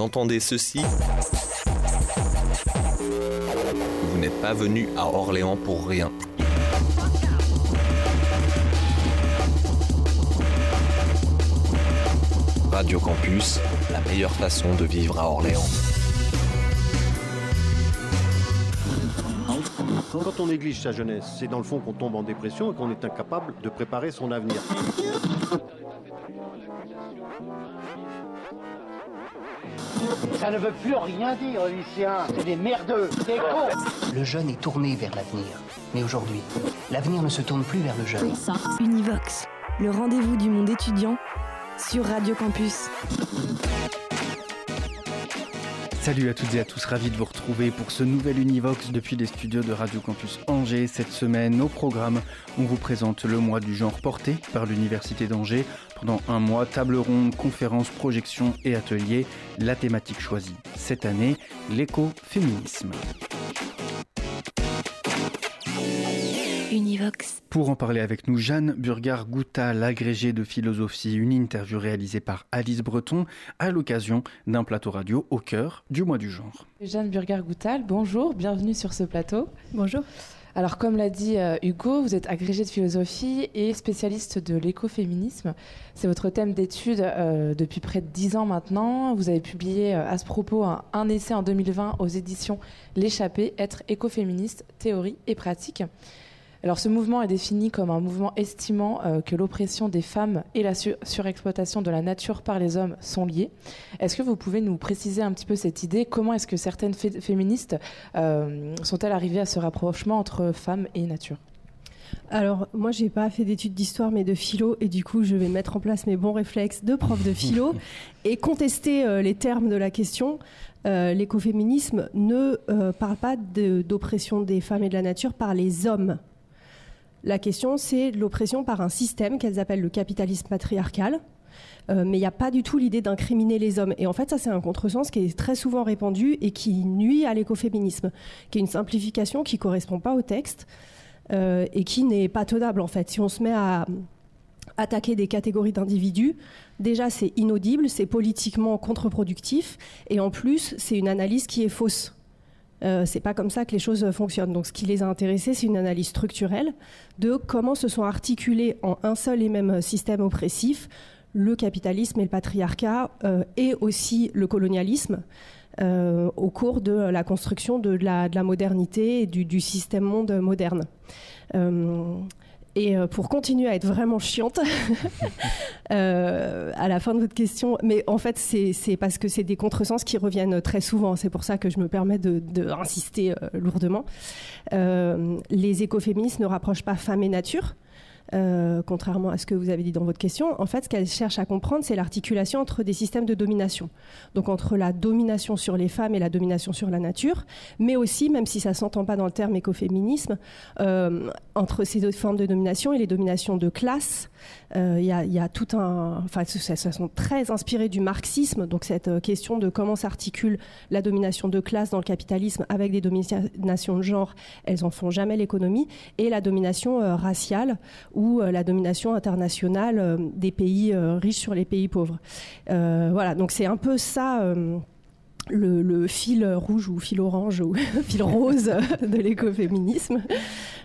entendez ceci, vous n'êtes pas venu à Orléans pour rien. Radio Campus, la meilleure façon de vivre à Orléans. Quand on néglige sa jeunesse, c'est dans le fond qu'on tombe en dépression et qu'on est incapable de préparer son avenir. Ça ne veut plus rien dire, lycéens. C'est des merdeux, des cons. Le jeune est tourné vers l'avenir. Mais aujourd'hui, l'avenir ne se tourne plus vers le jeune. Univox, le rendez-vous du monde étudiant sur Radio Campus. Salut à toutes et à tous, ravi de vous retrouver pour ce nouvel Univox depuis les studios de Radio Campus Angers. Cette semaine, au programme, on vous présente le mois du genre porté par l'Université d'Angers. Pendant un mois, table ronde, conférences, projections et ateliers. La thématique choisie cette année, l'écoféminisme. Pour en parler avec nous, Jeanne Burgard-Goutal, agrégée de philosophie, une interview réalisée par Alice Breton à l'occasion d'un plateau radio au cœur du mois du genre. Jeanne Burgard-Goutal, bonjour, bienvenue sur ce plateau. Bonjour. Alors comme l'a dit euh, Hugo, vous êtes agrégée de philosophie et spécialiste de l'écoféminisme. C'est votre thème d'étude euh, depuis près de dix ans maintenant. Vous avez publié euh, à ce propos un, un essai en 2020 aux éditions L'échappée, être écoféministe, théorie et pratique. Alors ce mouvement est défini comme un mouvement estimant euh, que l'oppression des femmes et la su- surexploitation de la nature par les hommes sont liées. Est-ce que vous pouvez nous préciser un petit peu cette idée? Comment est-ce que certaines fé- féministes euh, sont-elles arrivées à ce rapprochement entre femmes et nature? Alors, moi, j'ai pas fait d'études d'histoire, mais de philo, et du coup, je vais mettre en place mes bons réflexes de prof de philo et contester euh, les termes de la question. Euh, L'écoféminisme ne euh, parle pas de- d'oppression des femmes et de la nature par les hommes. La question, c'est l'oppression par un système qu'elles appellent le capitalisme patriarcal. Euh, mais il n'y a pas du tout l'idée d'incriminer les hommes. Et en fait, ça, c'est un contresens qui est très souvent répandu et qui nuit à l'écoféminisme, qui est une simplification qui correspond pas au texte euh, et qui n'est pas tenable, en fait. Si on se met à attaquer des catégories d'individus, déjà, c'est inaudible, c'est politiquement contre-productif, et en plus, c'est une analyse qui est fausse. Euh, c'est pas comme ça que les choses fonctionnent. Donc, ce qui les a intéressés, c'est une analyse structurelle de comment se sont articulés en un seul et même système oppressif le capitalisme et le patriarcat euh, et aussi le colonialisme euh, au cours de la construction de la, de la modernité et du, du système monde moderne. Euh, et euh, pour continuer à être vraiment chiante, euh, à la fin de votre question, mais en fait c'est parce que c'est des contresens qui reviennent très souvent, c'est pour ça que je me permets de, de insister euh, lourdement. Euh, les écoféministes ne rapprochent pas femme et nature. Euh, contrairement à ce que vous avez dit dans votre question, en fait, ce qu'elles cherchent à comprendre, c'est l'articulation entre des systèmes de domination. Donc entre la domination sur les femmes et la domination sur la nature, mais aussi, même si ça s'entend pas dans le terme écoféminisme, euh, entre ces deux formes de domination et les dominations de classe. Euh, Il y, a, tout un, enfin, ça, sont très inspirés du marxisme. Donc cette euh, question de comment s'articule la domination de classe dans le capitalisme avec des dominations de genre, elles en font jamais l'économie, et la domination euh, raciale ou la domination internationale des pays riches sur les pays pauvres. Voilà, donc c'est un peu ça. Le, le fil rouge ou fil orange ou fil rose de l'écoféminisme,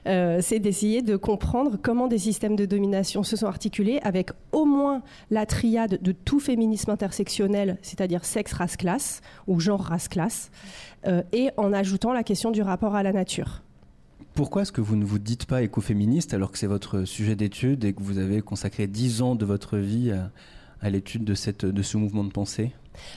euh, c'est d'essayer de comprendre comment des systèmes de domination se sont articulés avec au moins la triade de tout féminisme intersectionnel, c'est-à-dire sexe, race, classe ou genre, race, classe, euh, et en ajoutant la question du rapport à la nature. Pourquoi est-ce que vous ne vous dites pas écoféministe alors que c'est votre sujet d'étude et que vous avez consacré 10 ans de votre vie à, à l'étude de, cette, de ce mouvement de pensée?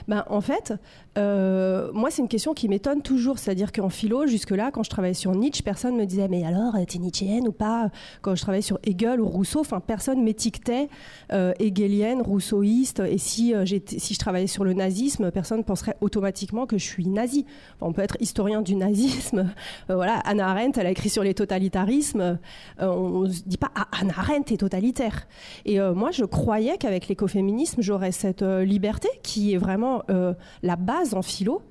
Ben, en fait, euh, moi, c'est une question qui m'étonne toujours. C'est-à-dire qu'en philo, jusque-là, quand je travaillais sur Nietzsche, personne me disait Mais alors, t'es nietzschéenne ou pas? Quand je travaillais sur Hegel ou Rousseau, enfin, personne m'étiquetait euh, hegelienne, rousseauiste. Et si, euh, je travaillais sur le nazisme, personne penserait automatiquement que je suis nazi. On peut être historien du nazisme. Euh, voilà, Anna Arendt, elle a écrit sur les totalitarismes. Euh, on ne se dit pas Ah, Anna Arendt est totalitaire. Et euh, moi, je croyais qu'avec l'écoféminisme, j'aurais cette euh, liberté qui est vraiment euh, la base en philo.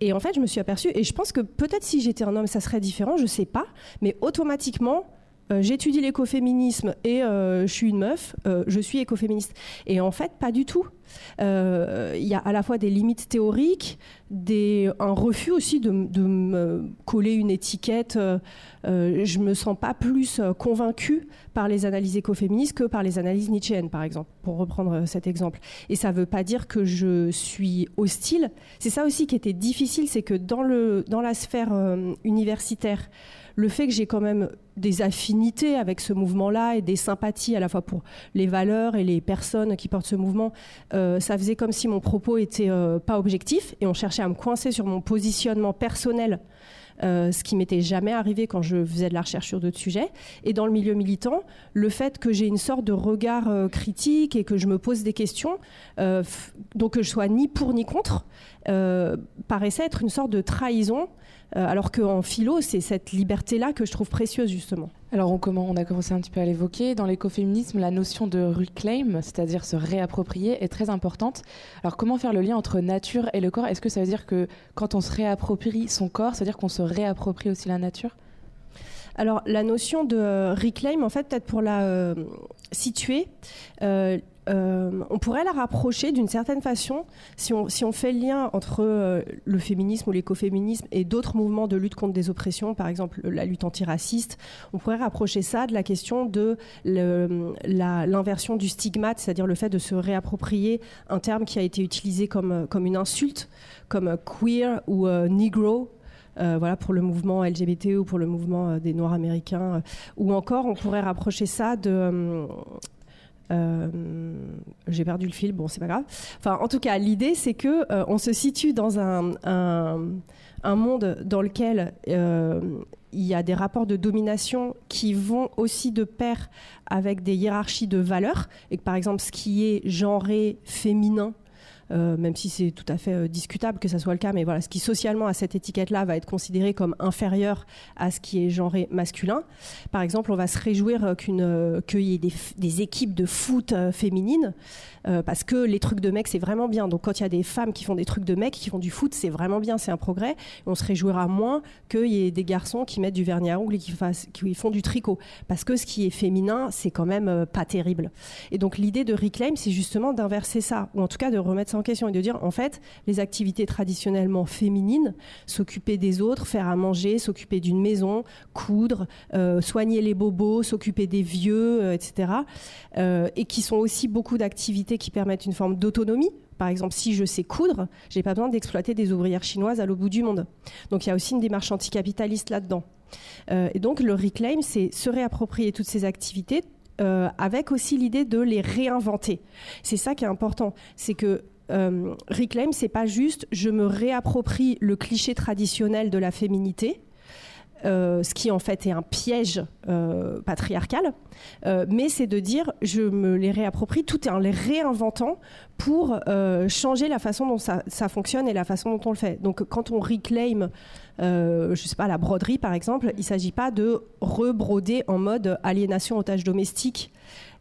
Et en fait, je me suis aperçue, et je pense que peut-être si j'étais un homme, ça serait différent, je sais pas, mais automatiquement, euh, j'étudie l'écoféminisme et euh, je suis une meuf, euh, je suis écoféministe. Et en fait, pas du tout. Il y a à la fois des limites théoriques, un refus aussi de, me coller une étiquette. Je me sens pas plus convaincue par les analyses écoféministes que par les analyses nietzschéennes, par exemple, pour reprendre cet exemple. Et ça ne veut pas dire que je suis hostile. C'est ça aussi qui était difficile, c'est que dans, le, dans la sphère universitaire, le fait que j'ai quand même des affinités avec ce mouvement-là et des sympathies à la fois pour les valeurs et les personnes qui portent ce mouvement, euh, ça faisait comme si mon propos était euh, pas objectif et on cherchait à me coincer sur mon positionnement personnel. Euh, ce qui m'était jamais arrivé quand je faisais de la recherche sur d'autres sujets. Et dans le milieu militant, le fait que j'ai une sorte de regard critique et que je me pose des questions, donc que je sois ni pour ni contre, paraissait être une sorte de trahison alors qu'en philo, c'est cette liberté-là que je trouve précieuse, justement. Alors, on, on a commencé un petit peu à l'évoquer. Dans l'écoféminisme, la notion de reclaim, c'est-à-dire se réapproprier, est très importante. Alors, comment faire le lien entre nature et le corps? Est-ce que ça veut dire que quand on se réapproprie son corps, ça veut dire qu'on se réapproprie aussi la nature? Alors la notion de reclaim, en fait, peut-être pour la euh, situer, euh, euh, on pourrait la rapprocher d'une certaine façon si on, fait le lien entre euh, le féminisme ou l'écoféminisme et d'autres mouvements de lutte contre des oppressions, par exemple la lutte antiraciste. On pourrait rapprocher ça de la question de l'inversion du stigmate, c'est-à-dire le fait de se réapproprier un terme qui a été utilisé comme, comme une insulte, comme queer ou euh, negro, voilà, pour le mouvement LGBT ou pour le mouvement des Noirs américains. ou encore, on pourrait rapprocher ça de, euh, j'ai perdu le fil, bon, c'est pas grave. Enfin, en tout cas, l'idée, c'est que euh, on se situe dans un, un, monde dans lequel euh, il y a des rapports de domination qui vont aussi de pair avec des hiérarchies de valeurs, et que par exemple, ce qui est genré féminin euh, même si c'est tout à fait euh, discutable que ça soit le cas, mais voilà, ce qui socialement à cette étiquette-là va être considéré comme inférieur à ce qui est genré masculin. Par exemple, on va se réjouir euh, qu'une qu'il y ait des, des, équipes de foot féminines. Parce que les trucs de mecs, c'est vraiment bien. Donc quand il y a des femmes qui font des trucs de mecs, qui font du foot, c'est vraiment bien, c'est un progrès. On se réjouira moins qu'il y ait des garçons qui mettent du vernis à ongles et qui, font du tricot. Parce que ce qui est féminin, c'est quand même pas terrible. Et donc l'idée de Reclaim, c'est justement d'inverser ça, ou en tout cas de remettre ça en question et de dire, en fait, les activités traditionnellement féminines, s'occuper des autres, faire à manger, s'occuper d'une maison, coudre, euh, soigner les bobos, s'occuper des vieux, euh, etc. Euh, et qui sont aussi beaucoup d'activités qui permettent une forme d'autonomie par exemple, si je sais coudre, j'ai pas besoin d'exploiter des ouvrières chinoises à l'autre bout du monde. Donc il y a aussi une démarche anticapitaliste là-dedans. et donc le reclaim, c'est se réapproprier toutes ces activités avec aussi l'idée de les réinventer. C'est ça qui est important, c'est que euh, Reclaim, c'est pas juste je me réapproprie le cliché traditionnel de la féminité, euh, ce qui en fait est un piège euh, patriarcal, euh, mais c'est de dire je me les réapproprie tout en les réinventant pour changer la façon dont ça, fonctionne et la façon dont on le fait. Donc quand on reclaim, je sais pas, la broderie par exemple, il ne s'agit pas de rebroder en mode aliénation otage domestique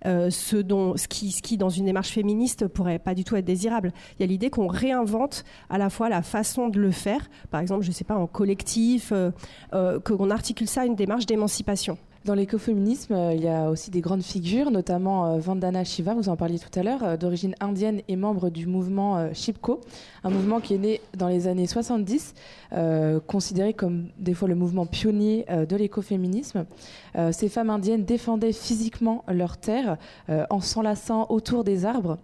euh, ce, dont, ce, qui, ce qui, dans une démarche féministe, pourrait pas du tout être désirable. Il y a l'idée qu'on réinvente à la fois la façon de le faire, par exemple, je ne sais pas, en collectif, euh, euh, qu'on articule ça à une démarche d'émancipation. Dans l'écoféminisme, euh, il y a aussi des grandes figures, notamment euh, Vandana Shiva, vous en parliez tout à l'heure, euh, d'origine indienne et membre du mouvement Shipko, un mouvement qui est né dans les années 70, considéré comme des fois le mouvement pionnier de l'écoféminisme. ces femmes indiennes défendaient physiquement leurs terres en s'enlaçant autour des arbres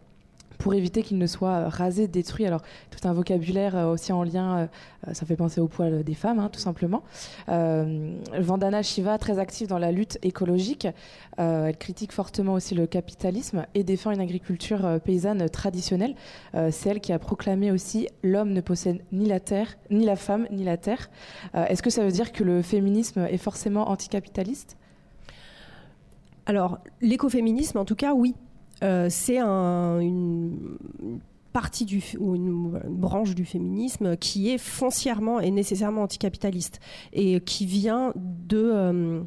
pour éviter qu'il ne soit euh, rasé, détruit. Alors, tout un vocabulaire euh, aussi en lien, euh, ça fait penser au poil des femmes, hein, tout simplement. Vandana Shiva, très active dans la lutte écologique, elle critique fortement aussi le capitalisme et défend une agriculture paysanne traditionnelle. C'est elle qui a proclamé aussi l'homme ne possède ni la terre, ni la femme, ni la terre. Est-ce que ça veut dire que le féminisme est forcément anticapitaliste? Alors, l'écoféminisme, en tout cas, oui. Euh, c'est une partie du, ou une, branche du féminisme qui est foncièrement et nécessairement anticapitaliste et qui vient de euh,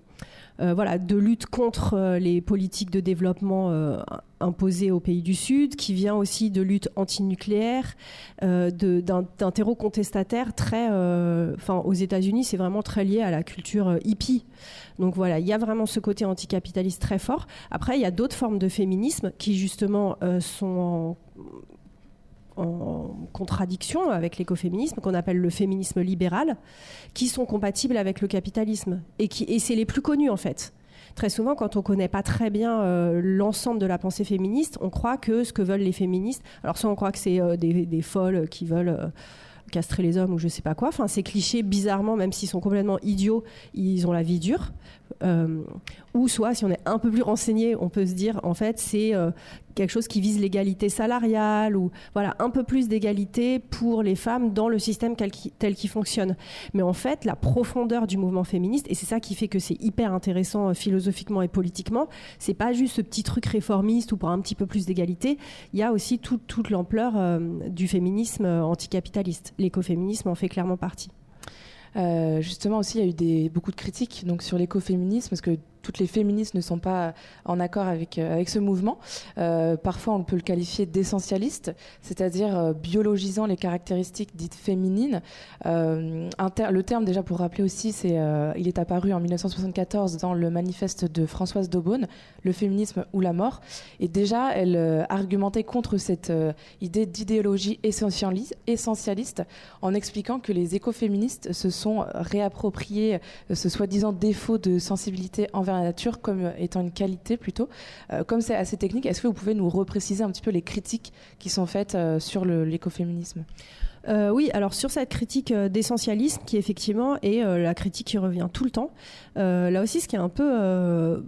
voilà, de lutte contre euh, les politiques de développement euh, imposées aux pays du Sud, qui vient aussi de lutte antinucléaire, d'un terreau contestataire très. Enfin, aux États-Unis, c'est vraiment très lié à la culture hippie. Donc voilà, il y a vraiment ce côté anticapitaliste très fort. Après, il y a d'autres formes de féminisme qui, justement, sont contradiction avec l'écoféminisme, qu'on appelle le féminisme libéral, qui sont compatibles avec le capitalisme. Et, qui, et c'est les plus connus, en fait. Très souvent, quand on ne connaît pas très bien euh, l'ensemble de la pensée féministe, on croit que ce que veulent les féministes, alors soit on croit que c'est euh, des, folles qui veulent euh, castrer les hommes ou je sais pas quoi. Enfin, ces clichés, bizarrement, même s'ils sont complètement idiots, ils ont la vie dure. Euh, ou soit, si on est un peu plus renseigné, on peut se dire, en fait, c'est euh, quelque chose qui vise l'égalité salariale ou voilà un peu plus d'égalité pour les femmes dans le système tel qu'il fonctionne. Mais en fait, la profondeur du mouvement féministe, et c'est ça qui fait que c'est hyper intéressant euh, philosophiquement et politiquement, c'est pas juste ce petit truc réformiste ou pour un petit peu plus d'égalité. Il y a aussi toute l'ampleur du féminisme anticapitaliste. L'écoféminisme en fait clairement partie. Euh, justement aussi, il y a eu des, beaucoup de critiques donc, sur l'écoféminisme, parce que toutes les féministes ne sont pas en accord avec, euh, avec ce mouvement. Euh, parfois, on peut le qualifier d'essentialiste, c'est-à-dire euh, biologisant les caractéristiques dites féminines. le terme, déjà pour rappeler aussi, c'est, il est apparu en 1974 dans le manifeste de Françoise Daubonne, Le féminisme ou la mort. Et déjà, elle argumentait contre cette idée d'idéologie essentialiste en expliquant que les écoféministes se sont réappropriés ce soi-disant défaut de sensibilité envers nature comme étant une qualité plutôt. Euh, comme c'est assez technique, est-ce que vous pouvez nous repréciser un petit peu les critiques qui sont faites euh, sur l'écoféminisme? Euh, oui, alors sur cette critique d'essentialisme qui effectivement est la critique qui revient tout le temps, là aussi ce qui est un peu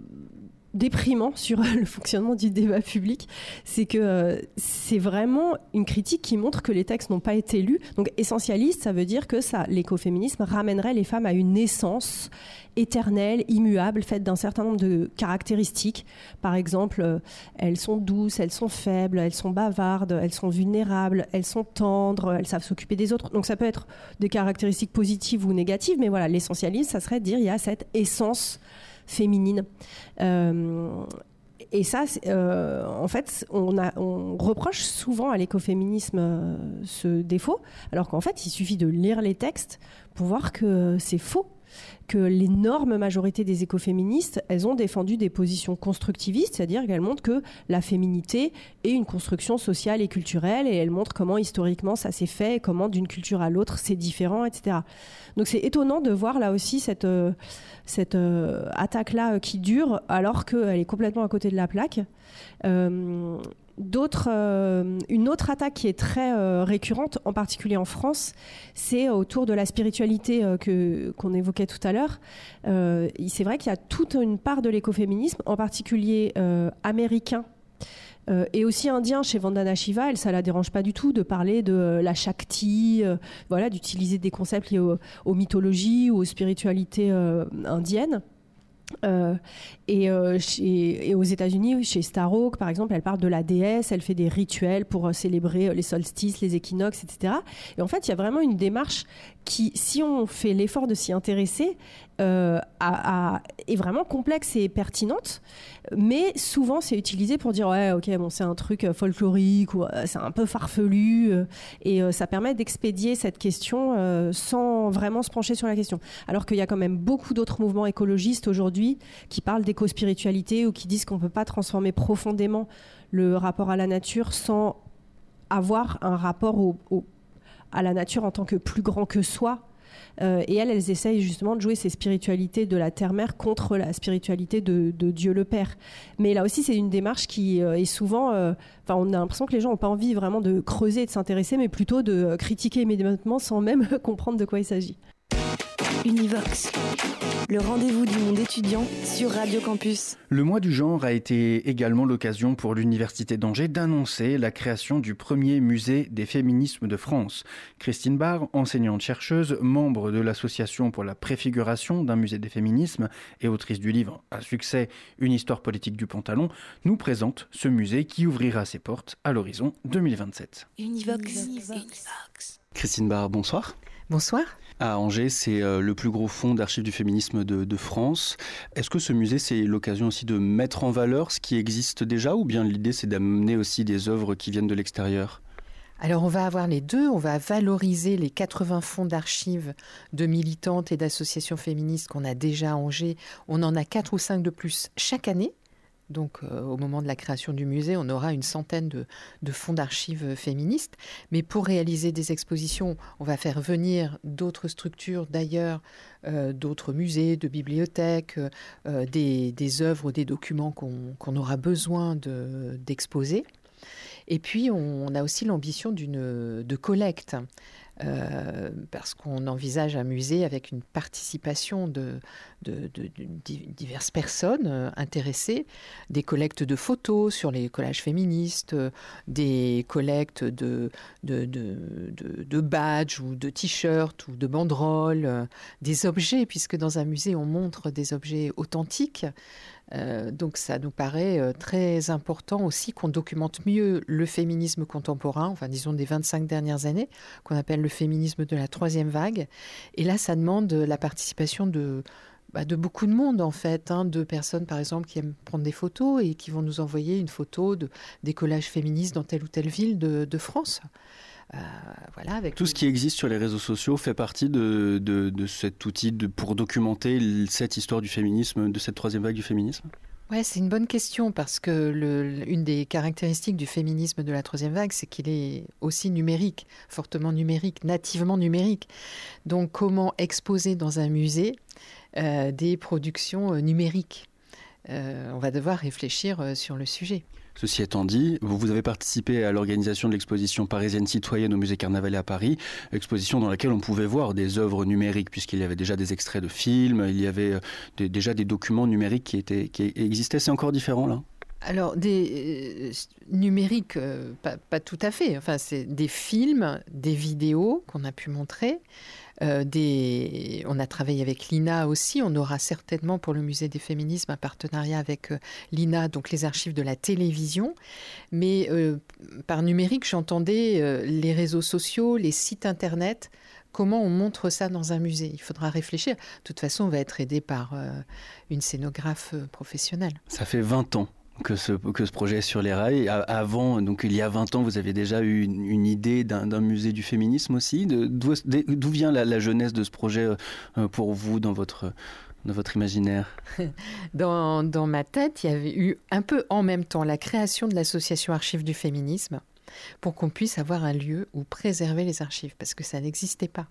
déprimant sur le fonctionnement du débat public, c'est que euh, c'est vraiment une critique qui montre que les textes n'ont pas été lus. Donc essentialiste, ça veut dire que ça, l'écoféminisme ramènerait les femmes à une essence éternelle, immuable, faite d'un certain nombre de caractéristiques. Par exemple, euh, elles sont douces, elles sont faibles, elles sont bavardes, elles sont vulnérables, elles sont tendres, elles savent s'occuper des autres. Donc ça peut être des caractéristiques positives ou négatives, mais voilà, l'essentialisme, ça serait de dire il y a cette essence féminine. Euh, et ça, euh, en fait, on, reproche souvent à l'écoféminisme ce défaut, alors qu'en fait, il suffit de lire les textes pour voir que c'est faux que l'énorme majorité des écoféministes, elles ont défendu des positions constructivistes, c'est-à-dire qu'elles montrent que la féminité est une construction sociale et culturelle, et elles montrent comment historiquement ça s'est fait, comment d'une culture à l'autre c'est différent, etc. Donc c'est étonnant de voir là aussi cette, euh, cette euh, attaque-là euh, qui dure, alors qu'elle est complètement à côté de la plaque. Euh, une autre attaque qui est très euh, récurrente, en particulier en France, c'est autour de la spiritualité euh, que, qu'on évoquait tout à l'heure. c'est vrai qu'il y a toute une part de l'écoféminisme, en particulier américain, et aussi indien chez Vandana Shiva, elle, ça la dérange pas du tout de parler de la Shakti, voilà, d'utiliser des concepts liés aux mythologies ou aux spiritualités indiennes. Euh, et, euh, aux États-Unis, chez Starhawk, par exemple, elle parle de la déesse, elle fait des rituels pour euh, célébrer les solstices, les équinoxes, etc. Et en fait, il y a vraiment une démarche qui, si on fait l'effort de s'y intéresser, euh, est vraiment complexe et pertinente, mais souvent c'est utilisé pour dire ouais ok bon c'est un truc euh, folklorique ou euh, c'est un peu farfelu et ça permet d'expédier cette question sans vraiment se pencher sur la question. Alors qu'il y a quand même beaucoup d'autres mouvements écologistes aujourd'hui qui parlent d'éco-spiritualité ou qui disent qu'on ne peut pas transformer profondément le rapport à la nature sans avoir un rapport à la nature en tant que plus grand que soi. Euh, et elles, elles essayent justement de jouer ces spiritualités de la terre-mère contre la spiritualité de, Dieu le Père. Mais là aussi, c'est une démarche qui euh, est souvent. Euh, enfin, on a l'impression que les gens n'ont pas envie vraiment de creuser et de s'intéresser, mais plutôt de critiquer immédiatement sans même comprendre de quoi il s'agit. Univox, le rendez-vous du monde étudiant sur Radio Campus. Le mois du genre a été également l'occasion pour l'Université d'Angers d'annoncer la création du premier musée des féminismes de France. Christine Barr, enseignante-chercheuse, membre de l'Association pour la préfiguration d'un musée des féminismes et autrice du livre à succès Une histoire politique du pantalon, nous présente ce musée qui ouvrira ses portes à l'horizon 2027. Univox. Univox. Christine Barr, bonsoir. Bonsoir. À Angers, c'est euh, le plus gros fonds d'archives du féminisme de, France. Est-ce que ce musée, c'est l'occasion aussi de mettre en valeur ce qui existe déjà ou bien l'idée, c'est d'amener aussi des œuvres qui viennent de l'extérieur? Alors on va avoir les deux, on va valoriser les 80 fonds d'archives de militantes et d'associations féministes qu'on a déjà à Angers. On en a quatre ou cinq de plus chaque année Donc au moment de la création du musée, on aura une centaine de, fonds d'archives féministes. Mais pour réaliser des expositions, on va faire venir d'autres structures d'ailleurs, d'autres musées, de bibliothèques, des, des, œuvres des documents qu'on aura besoin d'exposer. Et puis, on, a aussi l'ambition de collecte. Euh, parce qu'on envisage un musée avec une participation de, diverses personnes euh, intéressées, des collectes de photos sur les collages féministes, euh, des collectes de, de, badges ou de t-shirts ou de banderoles, des objets, puisque dans un musée on montre des objets authentiques. Euh, donc ça nous paraît euh, très important aussi qu'on documente mieux le féminisme contemporain, enfin disons des 25 dernières années, qu'on appelle le féminisme de la troisième vague. Et là, ça demande la participation de, bah, de beaucoup de monde en fait, hein, de personnes par exemple qui aiment prendre des photos et qui vont nous envoyer une photo de, des collages féministes dans telle ou telle ville de France. Euh, voilà, avec Tout ce qui existe sur les réseaux sociaux fait partie de, de, cet outil de, pour documenter cette histoire du féminisme, de cette troisième vague du féminisme? Ouais, c'est une bonne question parce que le, une des caractéristiques du féminisme de la troisième vague, c'est qu'il est aussi numérique, fortement numérique, nativement numérique. Donc, comment exposer dans un musée euh, des productions euh, numériques? On va devoir réfléchir sur le sujet. Ceci étant dit, vous, avez participé à l'organisation de l'exposition parisienne citoyenne au musée Carnavalet à Paris, exposition dans laquelle on pouvait voir des œuvres numériques, puisqu'il y avait déjà des extraits de films, il y avait euh, déjà des documents numériques qui, existaient. C'est encore différent là? Alors, des euh, numériques, euh, pas, tout à fait. Enfin, c'est des films, des vidéos qu'on a pu montrer, euh, on a travaillé avec l'INA aussi. On aura certainement pour le musée des féminismes un partenariat avec l'INA, donc les archives de la télévision. Mais par numérique, j'entendais les réseaux sociaux, les sites internet. Comment on montre ça dans un musée Il faudra réfléchir. De toute façon, on va être aidé par une scénographe professionnelle. Ça fait 20 ans que ce, que ce projet est sur les rails. Avant, donc il y a 20 ans, vous avez déjà eu une, idée d'un musée du féminisme aussi. D'où vient la, jeunesse de ce projet euh, pour vous dans votre, dans votre imaginaire? Dans, dans ma tête, il y avait eu un peu en même temps la création de l'association Archives du féminisme pour qu'on puisse avoir un lieu où préserver les archives, parce que ça n'existait pas.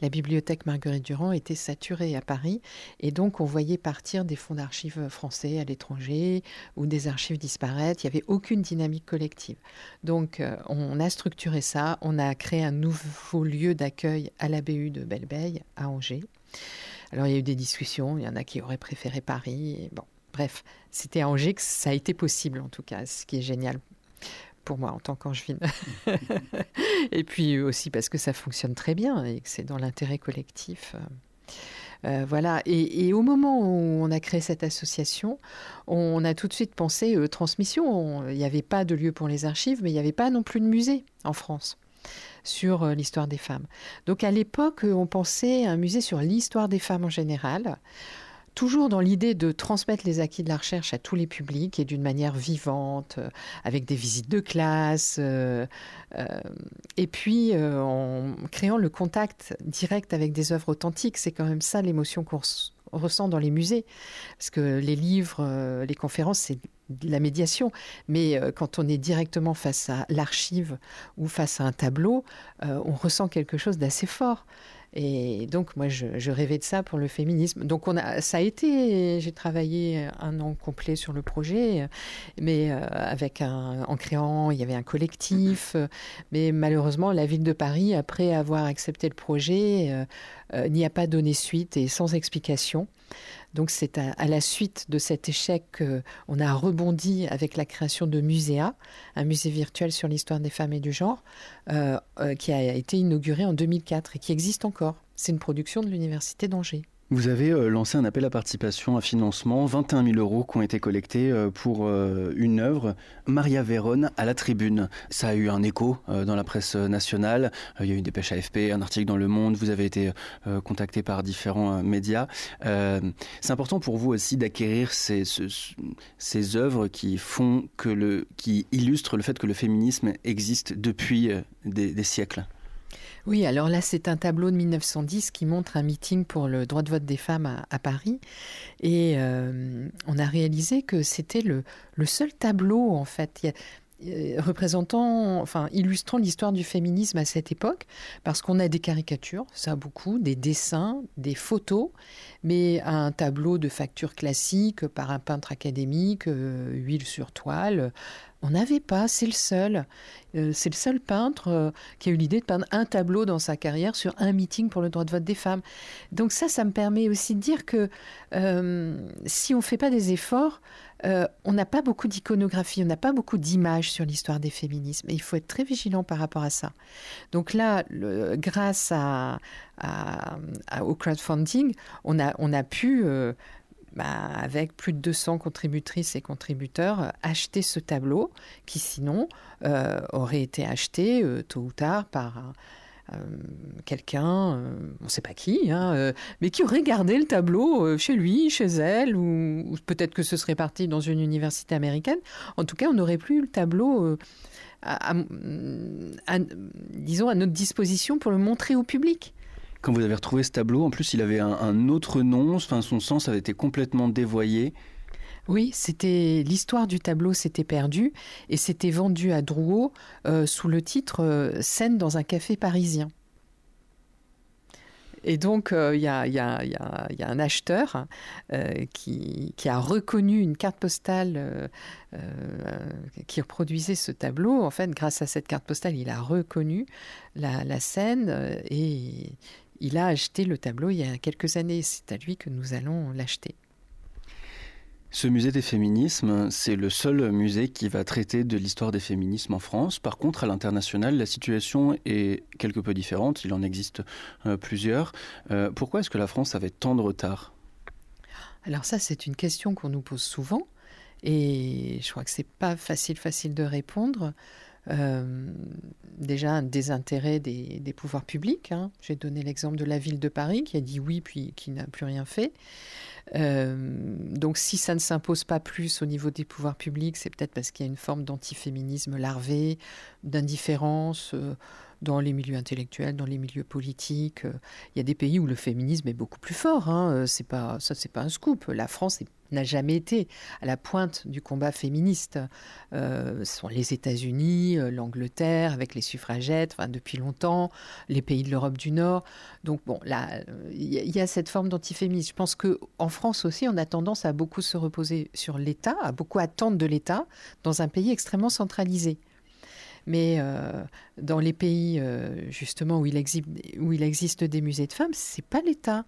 La bibliothèque Marguerite Durand était saturée à Paris et donc on voyait partir des fonds d'archives français à l'étranger ou des archives disparaître. Il n'y avait aucune dynamique collective. Donc euh, on a structuré ça, on a créé un nouveau lieu d'accueil à la BU de Belleveille à Angers. Alors il y a eu des discussions, il y en a qui auraient préféré Paris. bon, bref, c'était à Angers que ça a été possible en tout cas, ce qui est génial pour moi en tant qu'angevine. et puis aussi parce que ça fonctionne très bien et que c'est dans l'intérêt collectif. Euh, voilà. Et, au moment où on a créé cette association, on a tout de suite pensé euh, transmission. Il n'y avait pas de lieu pour les archives, mais il n'y avait pas non plus de musée en France sur euh, l'histoire des femmes. Donc à l'époque, on pensait un musée sur l'histoire des femmes en général toujours dans l'idée de transmettre les acquis de la recherche à tous les publics et d'une manière vivante, euh, avec des visites de classe, euh, euh, et puis en créant le contact direct avec des œuvres authentiques. C'est quand même ça l'émotion qu'on ressent dans les musées, parce que les livres, les conférences, c'est la médiation, mais quand on est directement face à l'archive ou face à un tableau, on ressent quelque chose d'assez fort. Et donc, moi, je, rêvais de ça pour le féminisme. Donc, on a, ça a été, j'ai travaillé un an complet sur le projet, mais euh, avec un, en créant, il y avait un collectif. Mais malheureusement, la ville de Paris, après avoir accepté le projet, euh, euh, n'y a pas donné suite et sans explication. Donc c'est à, la suite de cet échec qu'on a rebondi avec la création de Muséa, un musée virtuel sur l'histoire des femmes et du genre, qui a été inauguré en 2004 et qui existe encore. C'est une production de l'Université d'Angers. Vous avez euh, lancé un appel à participation, à financement, 21 000 euros qui ont été collectés euh, pour euh, une œuvre, Maria Vérone à la tribune. Ça a eu un écho dans la presse nationale, il y a eu des pêches AFP, un article dans Le Monde, vous avez été contacté par différents médias. C'est important pour vous aussi d'acquérir ces, ces œuvres qui font que le, qui illustrent le fait que le féminisme existe depuis des siècles. Oui, alors là, c'est un tableau de 1910 qui montre un meeting pour le droit de vote des femmes à, Paris. Et euh, on a réalisé que c'était le, seul tableau, en fait. Euh, représentant, enfin illustrant l'histoire du féminisme à cette époque, parce qu'on a des caricatures, ça beaucoup, des dessins, des photos, mais un tableau de facture classique par un peintre académique, euh, huile sur toile, on n'avait pas, c'est le seul. Euh, c'est le seul peintre qui a eu l'idée de peindre un tableau dans sa carrière sur un meeting pour le droit de vote des femmes. Donc ça, ça me permet aussi de dire que si on ne fait pas des efforts, euh, on n'a pas beaucoup d'iconographie, on n'a pas beaucoup d'images sur l'histoire des féminismes. Et il faut être très vigilant par rapport à ça. Donc là, grâce au crowdfunding, on a, pu, euh, bah, avec plus de 200 contributrices et contributeurs, acheter ce tableau qui sinon euh, aurait été acheté tôt ou tard par euh, quelqu'un, euh, on ne sait pas qui, hein, euh, mais qui aurait gardé le tableau chez lui, chez elle, ou, peut-être que ce serait parti dans une université américaine. En tout cas, on n'aurait plus le tableau, disons, à notre disposition pour le montrer au public. Quand vous avez retrouvé ce tableau, en plus, il avait un, autre nom, enfin, son sens avait été complètement dévoyé. Oui, c'était l'histoire du tableau s'était perdue et c'était vendu à Drouot euh, sous le titre euh, Scène dans un café parisien. Et donc, il euh, y, a, un acheteur qui, a reconnu une carte postale qui reproduisait ce tableau. En fait, grâce à cette carte postale, il a reconnu la scène et il a acheté le tableau il y a quelques années. C'est à lui que nous allons l'acheter. Ce musée des féminismes, c'est le seul musée qui va traiter de l'histoire des féminismes en France. Par contre, à l'international, la situation est quelque peu différente. Il en existe euh, plusieurs. Euh, pourquoi est-ce que la France avait tant de retard? Alors ça, c'est une question qu'on nous pose souvent. Et je crois que c'est pas facile, facile de répondre. Euh, déjà un désintérêt des, pouvoirs publics. Hein. J'ai donné l'exemple de la ville de Paris qui a dit oui puis qui n'a plus rien fait. Euh, donc si ça ne s'impose pas plus au niveau des pouvoirs publics, c'est peut-être parce qu'il y a une forme d'antiféminisme larvé, d'indifférence. Euh, dans les milieux intellectuels, dans les milieux politiques. Il y a des pays où le féminisme est beaucoup plus fort. Hein. C'est pas ça, c'est pas un scoop. La France n'a jamais été à la pointe du combat féministe. Euh, ce sont les États-Unis, euh, l'Angleterre avec les suffragettes, enfin, depuis longtemps, les pays de l'Europe du Nord. Donc bon, là, il y, a cette forme d'antiféminisme. Je pense que en France aussi, on a tendance à beaucoup se reposer sur l'État, à beaucoup attendre de l'État dans un pays extrêmement centralisé. Mais euh, dans les pays euh, justement où il, existe, où il existe des musées de femmes, c'est pas l'État.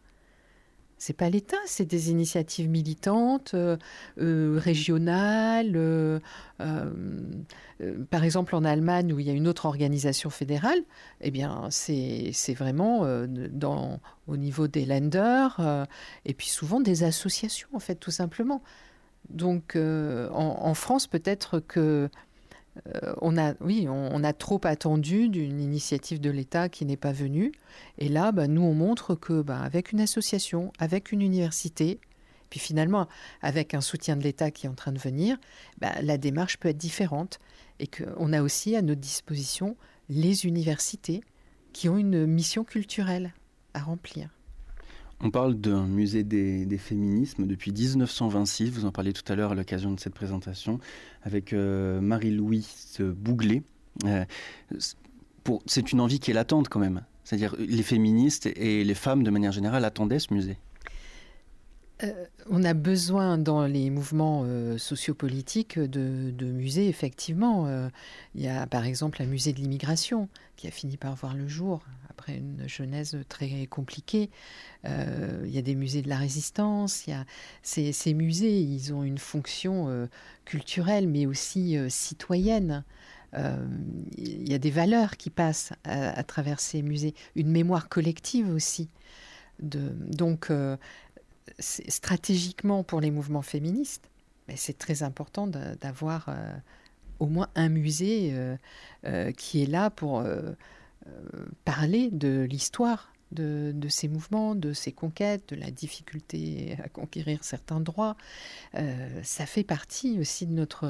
C'est pas l'État, c'est des initiatives militantes, euh, régionales. par exemple, en Allemagne, où il y a une autre organisation fédérale, eh bien, c'est vraiment au niveau des lenders et puis souvent des associations, en fait, tout simplement. Donc, en, France, peut-être que euh, on a, oui, on, a trop attendu d'une initiative de l'État qui n'est pas venue. Et là, bah, nous, on montre que, bah, avec une association, avec une université, puis finalement, avec un soutien de l'État qui est en train de venir, bah, la démarche peut être différente. Et qu'on a aussi à notre disposition les universités qui ont une mission culturelle à remplir. On parle d'un musée des, féminismes depuis 1926. Vous en parliez tout à l'heure à l'occasion de cette présentation avec euh, Marie-Louise Bouglet. Euh, c'est une envie qui est latente quand même. C'est-à-dire les féministes et les femmes de manière générale attendaient ce musée. Euh, on a besoin dans les mouvements euh, sociopolitiques de, musées, effectivement. Il y a par exemple un musée de l'immigration qui a fini par voir le jour après une genèse très compliquée. il y a des musées de la résistance. Il y a ces, musées, ils ont une fonction culturelle mais aussi citoyenne. il y a des valeurs qui passent à, travers ces musées, une mémoire collective aussi. Donc, stratégiquement pour les mouvements féministes, c'est très important d'avoir euh, au moins un musée euh, euh, qui est là pour parler de l'histoire de, ces mouvements, de ces conquêtes, de la difficulté à conquérir certains droits. ça fait partie aussi de notre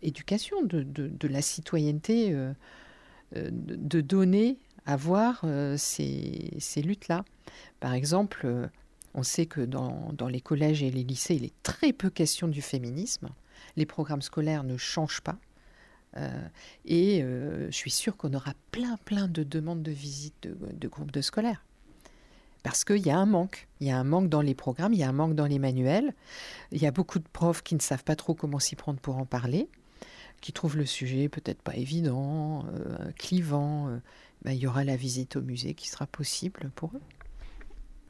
éducation, de, la citoyenneté, de donner avoir ces, ces luttes-là. Par exemple, on sait que dans, les collèges et les lycées, il est très peu question du féminisme. Les programmes scolaires ne changent pas. Et je suis sûre qu'on aura plein, plein de demandes de visite de, groupes de scolaires parce qu'il y a un manque. Il y a un manque dans les programmes, il y a un manque dans les manuels. Il y a beaucoup de profs qui ne savent pas trop comment s'y prendre pour en parler, qui trouvent le sujet peut-être pas évident, euh, clivant. Euh. Ben, il y aura la visite au musée qui sera possible pour eux.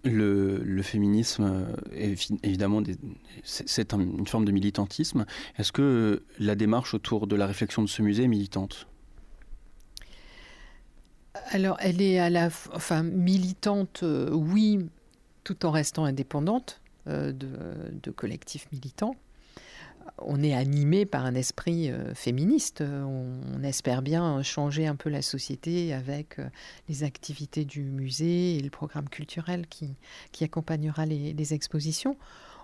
Le, féminisme, euh, évidemment, c'est une forme de militantisme. Est-ce que la démarche autour de la réflexion de ce musée est militante? Alors, elle est à la, enfin, militante, euh, oui, tout en restant indépendante euh, de, collectifs militants. On est animé par un esprit euh, féministe. On, espère bien changer un peu la société avec les activités du musée et le programme culturel qui, qui accompagnera les, expositions.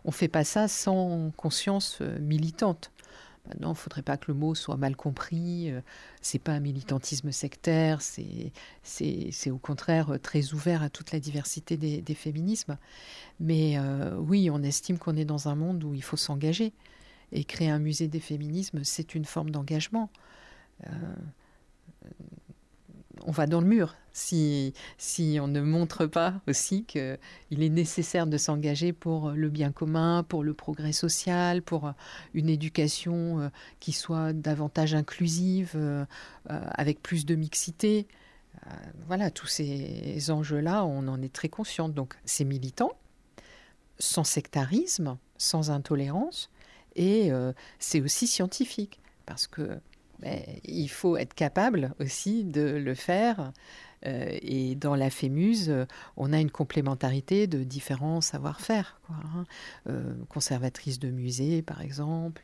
On ne fait pas ça sans conscience militante. Maintenant, il ne faudrait pas que le mot soit mal compris. Euh, c'est pas un militantisme sectaire, c'est au contraire très ouvert à toute la diversité des, féminismes. Mais euh, oui, on estime qu'on est dans un monde où il faut s'engager. Et créer un musée des féminismes, c'est une forme d'engagement. Euh, on va dans le mur si, si on ne montre pas aussi qu'il est nécessaire de s'engager pour le bien commun, pour le progrès social, pour une éducation euh, qui soit davantage inclusive, euh, avec plus de mixité. Voilà, tous ces enjeux-là, on en est très conscient. Donc c'est militant, sans sectarisme, sans intolérance, et c'est aussi scientifique, parce que il faut être capable aussi de le faire. Euh, et dans la FEMUSE, on a une complémentarité de différents savoir-faire. Hein. Euh, conservatrice de musée, par exemple,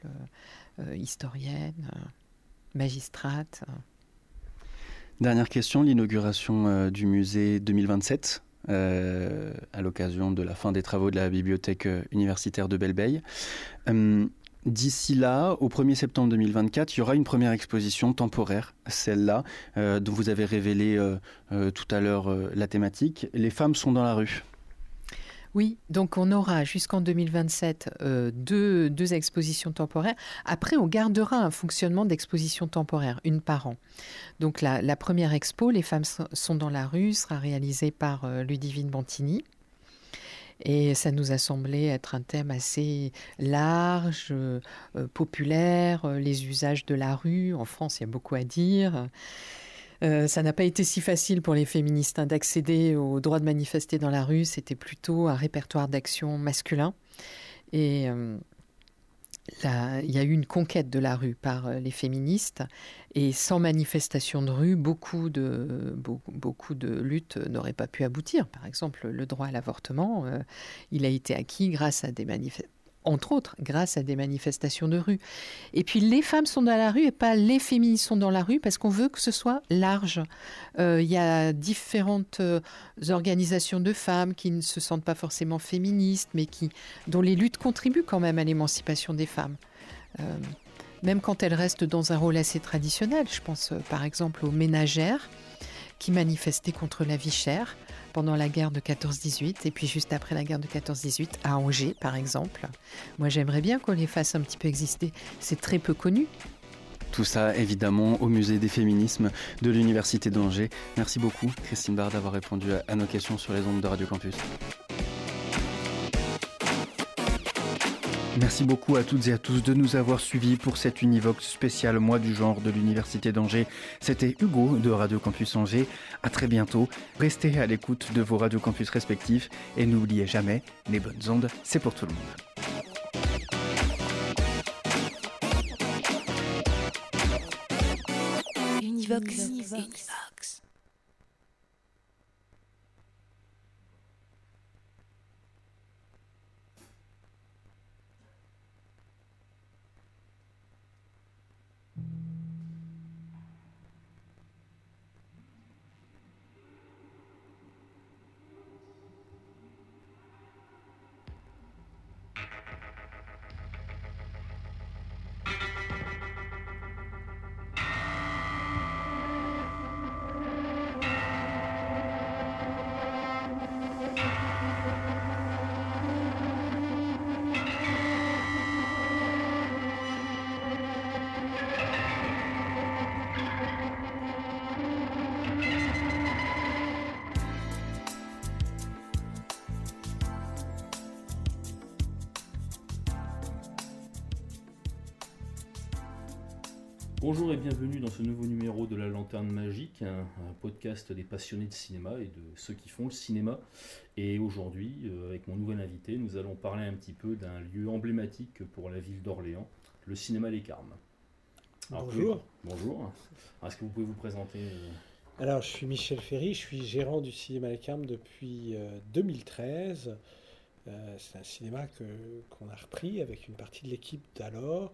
euh, historienne, magistrate. Dernière question, l'inauguration du musée 2027 à l'occasion de la fin des travaux de la bibliothèque universitaire de Belleveille. D'ici là, au 1er septembre 2024, il y aura une première exposition temporaire, celle-là, euh, dont vous avez révélé euh, euh, tout à l'heure la thématique. Les femmes sont dans la rue. Oui, donc on aura jusqu'en 2027 deux, deux, expositions temporaires. Après, on gardera un fonctionnement d'exposition temporaire, une par an. Donc la, la, première expo, Les femmes sont dans la rue, sera réalisée par Ludivine Bantini. Et ça nous a semblé être un thème assez large, euh, populaire, euh, les usages de la rue. En France, il y a beaucoup à dire. Euh, ça n'a pas été si facile pour les féministes hein, d'accéder au droit de manifester dans la rue. C'était plutôt un répertoire d'action masculin. Et il y a eu une conquête de la rue par euh, les féministes et sans manifestation de rue, beaucoup de, beaucoup, de luttes n'auraient pas pu aboutir. Par exemple, le droit à l'avortement, euh, il a été acquis grâce à des manifestations entre autres grâce à des manifestations de rue. Et puis les femmes sont dans la rue et pas les féministes sont dans la rue parce qu'on veut que ce soit large. Euh, il y a différentes euh, organisations de femmes qui ne se sentent pas forcément féministes, mais qui, dont les luttes contribuent quand même à l'émancipation des femmes. Même quand elles restent dans un rôle assez traditionnel. Je pense par exemple aux ménagères qui manifestaient contre la vie chère pendant la guerre de 14-18 et puis juste après la guerre de 14-18 à Angers par exemple. Moi j'aimerais bien qu'on les fasse un petit peu exister. C'est très peu connu. Tout ça évidemment au musée des féminismes de l'Université d'Angers. Merci beaucoup Christine Bard d'avoir répondu à nos questions sur les ondes de Radio Campus. Merci beaucoup à toutes et à tous de nous avoir suivis pour cette Univox spéciale mois du genre de l'Université d'Angers. C'était Hugo de Radio Campus Angers. À très bientôt. Restez à l'écoute de vos Radio Campus respectifs et n'oubliez jamais, les bonnes ondes, c'est pour tout le monde. Univox. Bonjour et bienvenue dans ce nouveau numéro de La Lanterne Magique, un, podcast des passionnés de cinéma et de ceux qui font le cinéma. Et aujourd'hui, euh, avec mon nouvel invité, nous allons parler un petit peu d'un lieu emblématique pour la ville d'Orléans, le cinéma Les Carmes. bonjour. bonjour. Est-ce que vous pouvez vous présenter euh, Alors, je suis Michel Ferry, je suis gérant du cinéma Les Carmes depuis 2013. Euh, c'est un cinéma qu'on a repris avec une partie de l'équipe d'alors.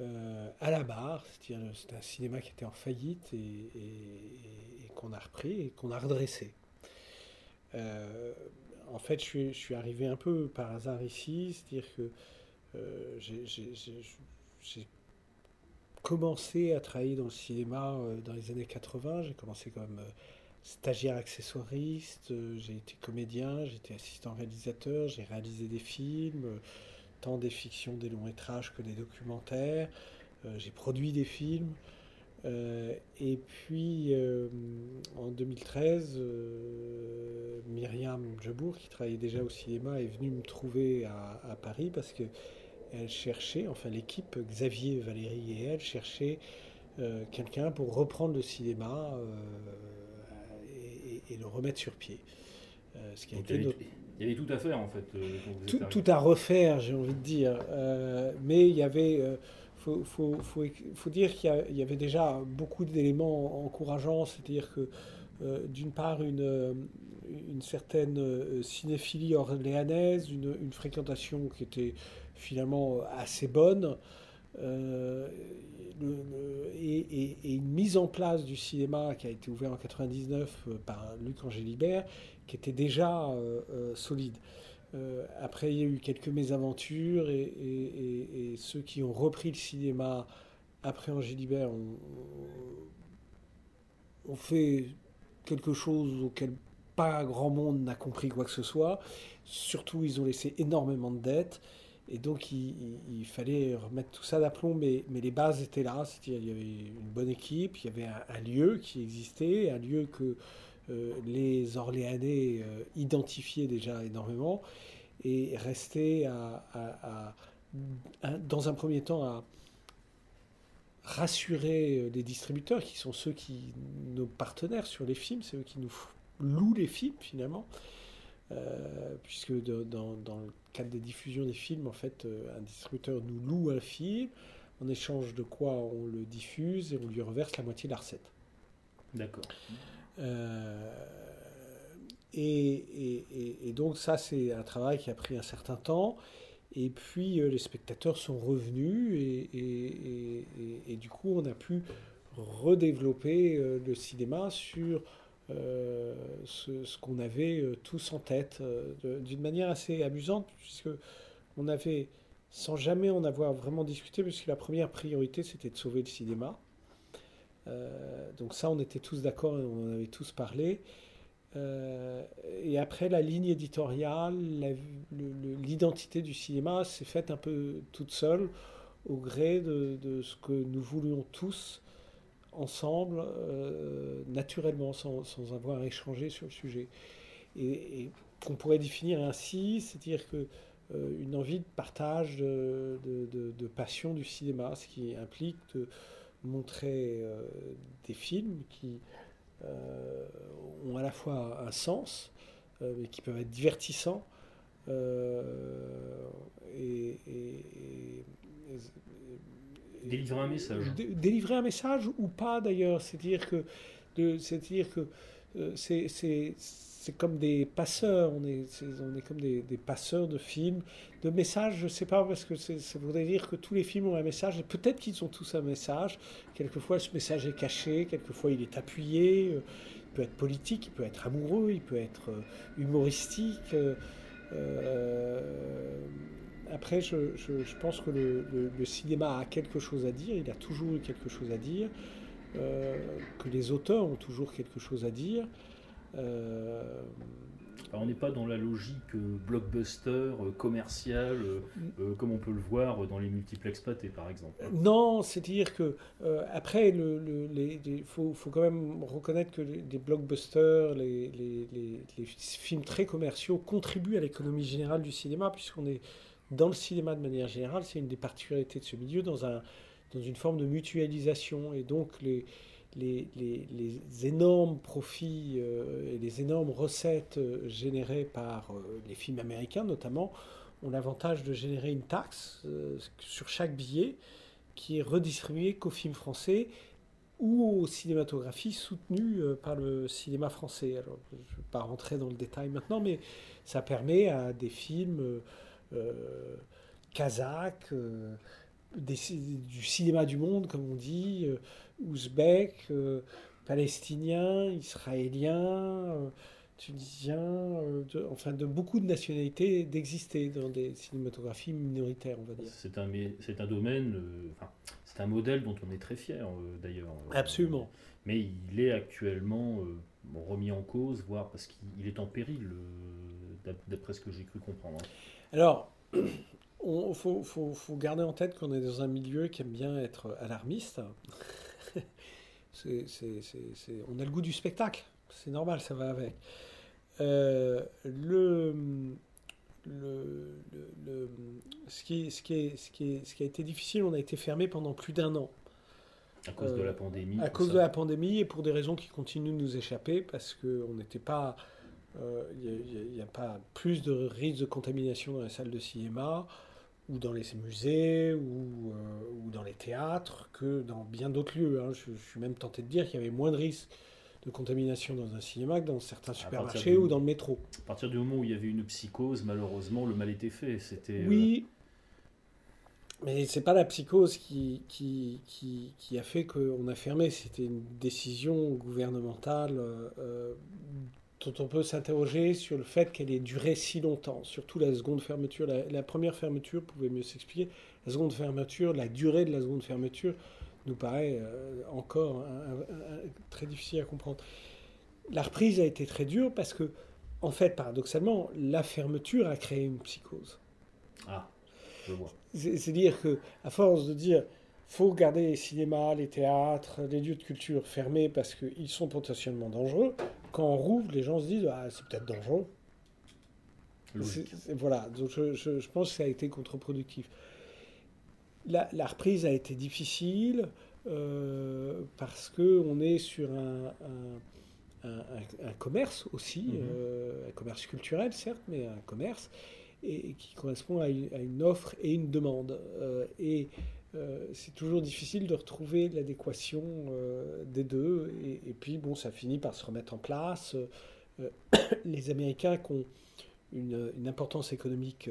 Euh, à la barre, c'est-à-dire c'est un cinéma qui était en faillite et, qu'on a repris et qu'on a redressé. Euh, en fait, je suis, arrivé un peu par hasard ici, c'est-à-dire que euh, j'ai commencé à travailler dans le cinéma dans les années 80. J'ai commencé comme stagiaire accessoiriste, j'ai été comédien, été assistant réalisateur, j'ai réalisé des films tant des fictions, des longs métrages que des documentaires. Euh, j'ai produit des films. Euh, et puis euh, en 2013, Myriam Jabour, qui travaillait déjà au cinéma, est venue me trouver à, Paris parce que elle cherchait, enfin l'équipe, Xavier, Valérie et elle cherchaient quelqu'un pour reprendre le cinéma et, le remettre sur pied. ce qui a été il y avait tout à faire en fait. Euh, tout, à refaire, j'ai envie de dire. Euh, mais il y avait. Euh, faut, faut, faut, faut, dire qu'il y, avait déjà beaucoup d'éléments encourageants, c'est-à-dire que d'une part une, une certaine cinéphilie orléanaise, une, une, fréquentation qui était finalement assez bonne, le, et, une mise en place du cinéma qui a été ouvert en 99 par Luc Angélibert, qui était déjà euh, euh, solide. Euh, après, il y a eu quelques mésaventures et, ceux qui ont repris le cinéma après Angélibert ont, fait quelque chose auquel pas grand monde n'a compris quoi que ce soit. Surtout, ils ont laissé énormément de dettes. Et donc, il, fallait remettre tout ça d'aplomb, mais, mais les bases étaient là. C'est-à-dire, il y avait une bonne équipe, il y avait un lieu qui existait, un lieu que euh, les Orléanais euh, identifiaient déjà énormément et restaient à, dans un premier temps à rassurer les distributeurs qui sont ceux qui nos partenaires sur les films, c'est eux qui nous louent les films finalement, puisque dans, dans, le cadre des diffusions des films, en fait, un distributeur nous loue un film, en échange de quoi on le diffuse et on lui reverse la moitié de la recette. D'accord. Euh, et, donc ça, c'est un travail qui a pris un certain temps. Et puis euh, les spectateurs sont revenus et, du coup on a pu redévelopper euh, le cinéma sur ce, qu'on avait tous en tête d'une manière assez amusante puisque on avait, sans jamais en avoir vraiment discuté, puisque la première priorité c'était de sauver le cinéma. Euh, donc ça, on était tous d'accord et on en avait tous parlé. Euh, et après, la ligne éditoriale, l'identité du cinéma s'est faite un peu toute seule au gré de, ce que nous voulions tous ensemble, euh, naturellement, sans, avoir échangé sur le sujet. Et, qu'on pourrait définir ainsi, c'est-à-dire que une envie de partage de, de, passion du cinéma, ce qui implique de montrer euh, des films qui euh, ont à la fois un sens, euh, mais qui peuvent être divertissants. et, délivrer un message. délivrer un message ou pas d'ailleurs, c'est-à-dire que, que c'est comme des passeurs, on est, on est comme des, passeurs de films, de messages, je ne sais pas, parce que ça voudrait dire que tous les films ont un message, et peut-être qu'ils ont tous un message, quelquefois ce message est caché, quelquefois il est appuyé, euh, il peut être politique, il peut être amoureux, il peut être euh, humoristique. Euh, après, je, pense que le, cinéma a quelque chose à dire, il a toujours eu quelque chose à dire, que les auteurs ont toujours quelque chose à dire. Euh, on n'est pas dans la logique euh, blockbuster, euh, commercial, comme on peut le voir dans les multiplex pâtés, par exemple. Non, c'est-à-dire que après, il faut, quand même reconnaître que les, blockbusters, les, les, films très commerciaux contribuent à l'économie générale du cinéma, puisqu'on est dans le cinéma de manière générale. C'est une des particularités de ce milieu dans un dans une forme de mutualisation. Et donc les, énormes profits et les énormes recettes générées par les films américains notamment ont l'avantage de générer une taxe sur chaque billet qui est redistribuée qu'aux films français ou aux cinématographies soutenues euh, par le cinéma français. Alors, je ne vais pas rentrer dans le détail maintenant, mais ça permet à des films euh, euh kazakhs, euh, du cinéma du monde, comme on dit, ouzbeks, palestiniens, israéliens, tunisiens, enfin de beaucoup de nationalités d'exister dans des cinématographies minoritaires, on va dire. C'est un, c'est un domaine, c'est un modèle dont on est très fier euh, d'ailleurs. Absolument. Mais il est actuellement euh, remis en cause, voire parce qu'il est en péril, euh, d'après ce que j'ai cru comprendre. Hein. Alors, il faut, faut, faut, garder en tête qu'on est dans un milieu qui aime bien être alarmiste. on a le goût du spectacle, c'est normal, ça va avec. le, le, le, ce, qui, ce, qui est, ce, qui est, ce qui a été difficile, on a été fermé pendant plus d'un an. À cause de la euh, pandémie À cause de la pandémie et pour des raisons qui continuent de nous échapper, parce qu'on n'était pas. Euh, il n'y a, pas plus de risque de contamination dans les salles de cinéma ou dans les musées ou, euh, ou dans les théâtres que dans bien d'autres lieux. Hein. Je, je, suis même tenté de dire qu'il y avait moins de risques de contamination dans un cinéma que dans certains supermarchés ou dans le métro. À partir du moment où il y avait une psychose, malheureusement, le mal était fait. C'était, oui, euh... mais c'est pas la psychose qui, qui, qui, qui a fait qu'on a fermé. C'était une décision gouvernementale euh, dont on peut s'interroger sur le fait qu'elle ait duré si longtemps. Surtout la seconde fermeture. La, la première fermeture pouvait mieux s'expliquer. La seconde fermeture, la durée de la seconde fermeture nous paraît euh, encore très difficile à comprendre. La reprise a été très dure parce que, en fait, paradoxalement, la fermeture a créé une psychose. Ah, je vois. C'est-à-dire que, à force de dire, faut garder les cinémas, les théâtres, les lieux de culture fermés parce qu'ils sont potentiellement dangereux, quand on rouvre, les gens se disent, ah, c'est peut-être dangereux. voilà, donc je, je, pense que ça a été contre-productif la, reprise a été difficile euh, parce qu'on est sur un, commerce aussi, mhm. euh, un commerce culturel certes, mais un commerce et, qui correspond à une, offre et une demande. Euh, et c'est toujours difficile de retrouver l'adéquation des deux. Et, puis, bon, ça finit par se remettre en place. les Américains qui ont une, importance économique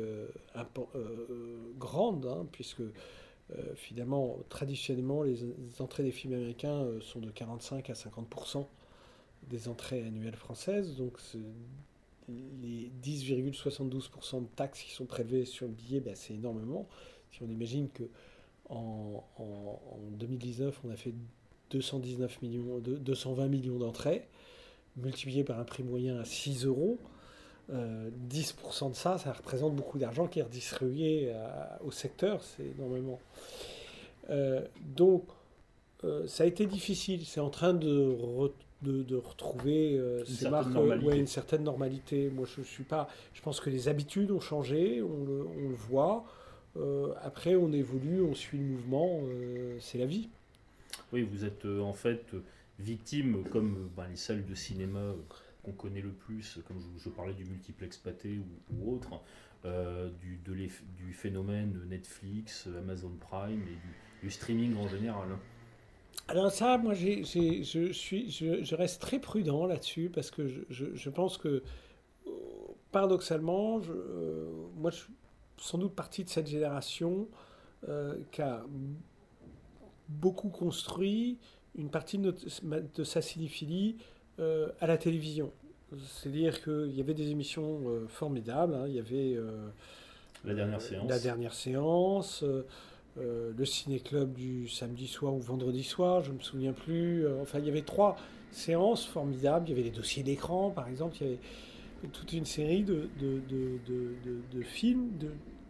grande, hein, puisque euh, finalement, traditionnellement, les, entrées des films américains euh, sont de 45 à 50% des entrées annuelles françaises. Donc, les 10,72% de taxes qui sont prélevées sur le billet, ben, c'est énormément. Si on imagine que en, 2019, on a fait 219 millions, 220 millions d'entrées, multiplié par un prix moyen à 6 euros, 10% euh, de ça, ça représente beaucoup d'argent qui est redistribué au secteur, c'est énormément. Euh, donc, euh, ça a été difficile, c'est en train de, de, retrouver ces marques, une certaine normalité. Moi, je suis pas. Je pense que les habitudes ont changé, on le, on le voit. Après, on évolue, on suit le mouvement, c'est la vie. Oui, vous êtes en fait victime, comme bah, les salles de cinéma qu'on connaît le plus, comme je, parlais du multiplex pâté ou, autre, euh, du, du phénomène Netflix, Amazon Prime et du, streaming en général alors ça, moi, je, suis, je, reste très prudent là-dessus parce que je, pense que, paradoxalement, euh, moi, je suis sans doute partie de cette génération euh, qui a beaucoup construit une partie de, de sa cinéphilie euh, à la télévision. C'est-à-dire qu'il y avait des émissions euh, formidables. Hein. Il y avait euh, la dernière séance, la dernière séance le ciné-club du samedi soir ou vendredi soir, je ne me souviens plus. enfin, il y avait trois séances formidables. Il y avait les dossiers d'écran, par exemple. Il y avait toute une série de, de, de, de films,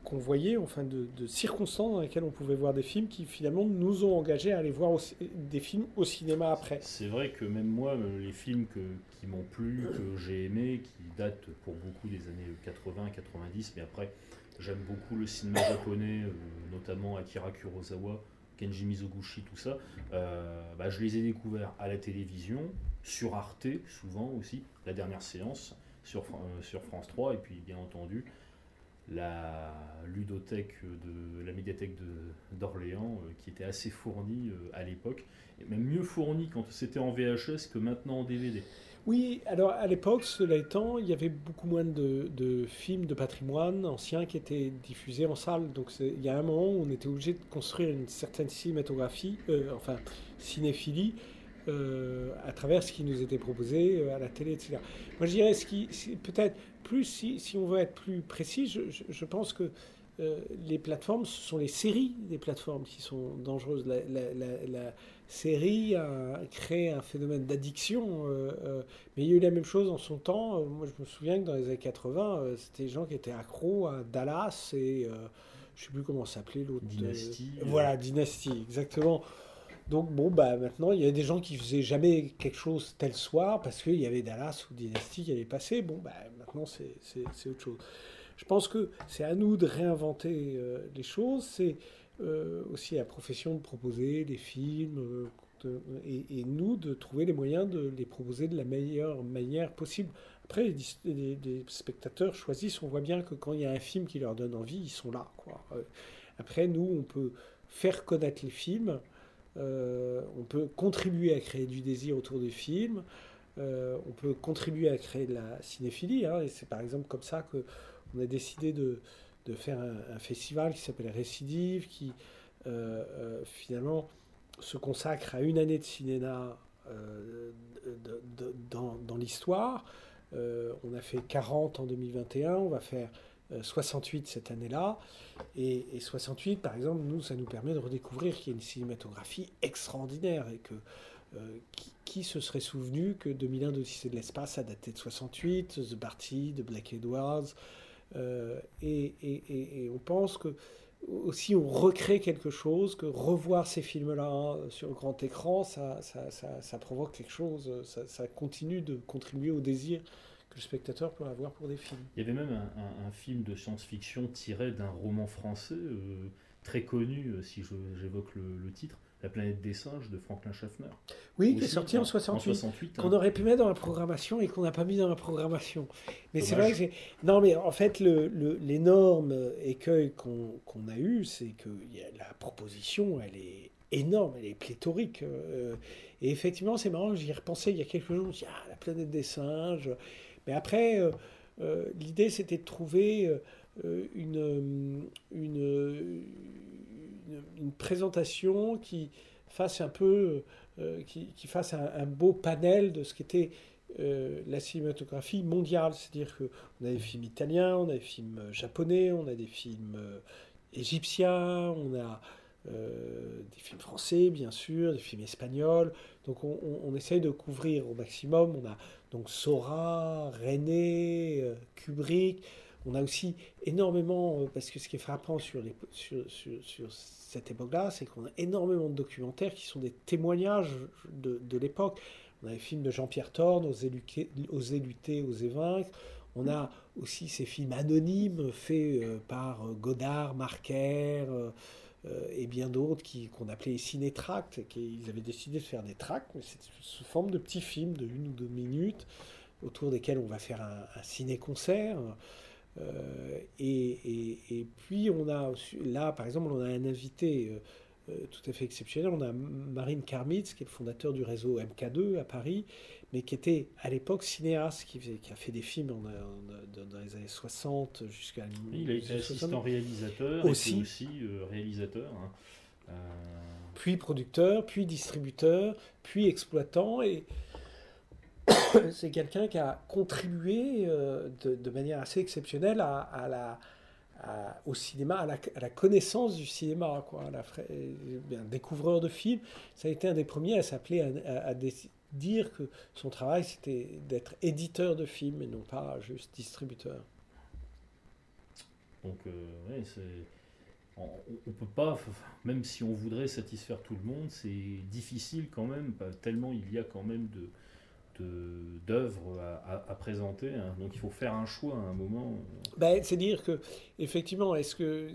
qu'on voyait, enfin de, circonstances dans lesquelles on pouvait voir des films qui finalement nous ont engagés à aller voir des films au cinéma après. C'est vrai que même moi, euh, les films qui m'ont plu, que j'ai aimé, qui datent pour beaucoup des années 80-90, mais après j'aime beaucoup le cinéma japonais, euh, notamment Akira Kurosawa, Kenji Mizoguchi, tout ça, bah, je les ai découverts à la télévision, sur Arte, souvent aussi, la dernière séance, sur, sur France 3, et puis bien entendu, la ludothèque de la médiathèque d'Orléans, qui était assez fournie à l'époque, et même mieux fournie quand c'était en VHS que maintenant en DVD. Oui, alors à l'époque, cela étant, il y avait beaucoup moins de, films de patrimoine anciens qui étaient diffusés en salle. Donc il y a un moment où on était obligé de construire une certaine cinématographie, euh, enfin cinéphilie, euh, à travers ce qui nous était proposé euh, à la télé, etc. Moi je dirais, ce qui, peut-être plus, si, si, on veut être plus précis, je, je, pense que les plateformes, ce sont les séries des plateformes qui sont dangereuses. La, la, série a créé un phénomène d'addiction. Euh, euh, mais il y a eu la même chose en son temps. Euh, moi, je me souviens que dans les années 80, c'était des gens qui étaient accros à Dallas et je ne sais plus comment s'appelait l'autre. Dynastie. voilà, Dynastie, exactement. Donc bon, bah maintenant, il y a des gens qui faisaient jamais quelque chose tel soir parce qu'il y avait Dallas ou Dynastie qui allait passer. Bon, bah maintenant, c'est autre chose. Je pense que c'est à nous de réinventer les choses. C'est euh, aussi la profession de proposer des films euh, et, nous de trouver les moyens de les proposer de la meilleure manière possible. Après, les, spectateurs choisissent, on voit bien que quand il y a un film qui leur donne envie, ils sont là. Euh, après, nous, on peut faire connaître les films, on peut contribuer à créer du désir autour des films, on peut contribuer à créer de la cinéphilie. Hein, et c'est par exemple comme ça qu'on a décidé de, de faire un, festival qui s'appelle Récidive, qui euh, euh, finalement se consacre à une année de cinéma euh, dans, dans l'histoire. on a fait 40 en 2021, on va faire 68 cette année-là. Et, 68, par exemple, nous, ça nous permet de redécouvrir qu'il y a une cinématographie extraordinaire et que qui, se serait souvenu que 2001 d'Odyssée de l'espace a daté de 68, The Party de Black Edwards, euh, et, on pense que aussi on recrée quelque chose, que revoir ces films-là sur le grand écran, ça, ça, provoque quelque chose, ça, continue de contribuer au désir que le spectateur peut avoir pour des films. Il y avait même un, film de science-fiction tiré d'un roman français euh, très connu, euh, si j'évoque le, titre, la planète des singes de Franklin Schaffner. Oui, qui est sorti en, 68, qu'on hein. aurait pu mettre dans la programmation et qu'on n'a pas mis dans la programmation. Mais c'est vrai que Non, mais en fait, l'énorme écueil qu'on a eu, c'est que la proposition, elle est énorme, elle est pléthorique. Euh, et effectivement, c'est marrant, j'y ai repensé il y a quelques jours, je me suis dit, ah, la planète des singes. Mais après, euh, euh, l'idée, c'était de trouver une, une une, présentation qui fasse un peu, euh, qui, fasse un, beau panel de ce qu'était euh, la cinématographie mondiale. C'est-à-dire qu'on a des films italiens, on a des films japonais, on a des films euh, égyptiens, on a des films français, bien sûr, des films espagnols. Donc on, on, essaye de couvrir au maximum. On a donc Sora, René, Kubrick. On a aussi énormément, parce que ce qui est frappant sur, sur, sur, cette époque-là, c'est qu'on a énormément de documentaires qui sont des témoignages de, de l'époque. On a les films de Jean-Pierre Thorne, Oser lutter, oser vaincre. On a aussi ces films anonymes faits euh, par euh, Godard, Marquer euh, et bien d'autres qu'on appelait ciné-tracts. Ils avaient décidé de faire des tracts, mais c'est sous forme de petits films de une ou deux minutes autour desquels on va faire un, un ciné-concert. Euh, et, puis on a là, par exemple, on a un invité euh, euh, tout à fait exceptionnel. On a Marine Karmitz, qui est le fondateur du réseau MK2 à Paris, mais qui était à l'époque cinéaste, qui, qui, a fait des films dans les années 60 jusqu'à. Il a été assistant réalisateur, aussi, et aussi réalisateur. Hein. Puis producteur, puis distributeur, puis exploitant. Et, c'est quelqu'un qui a contribué euh, de, manière assez exceptionnelle à, la, au cinéma, à la, connaissance du cinéma, quoi, la, un découvreur de films. Ça a été un des premiers à s'appeler à, dire que son travail c'était d'être éditeur de films et non pas juste distributeur. Donc, euh, c'est on, ne peut pas, même si on voudrait satisfaire tout le monde, c'est difficile quand même, tellement il y a quand même de, d'œuvres à, présenter. Hein. Donc il faut faire un choix à un moment. Ben, c'est dire que effectivement, est-ce que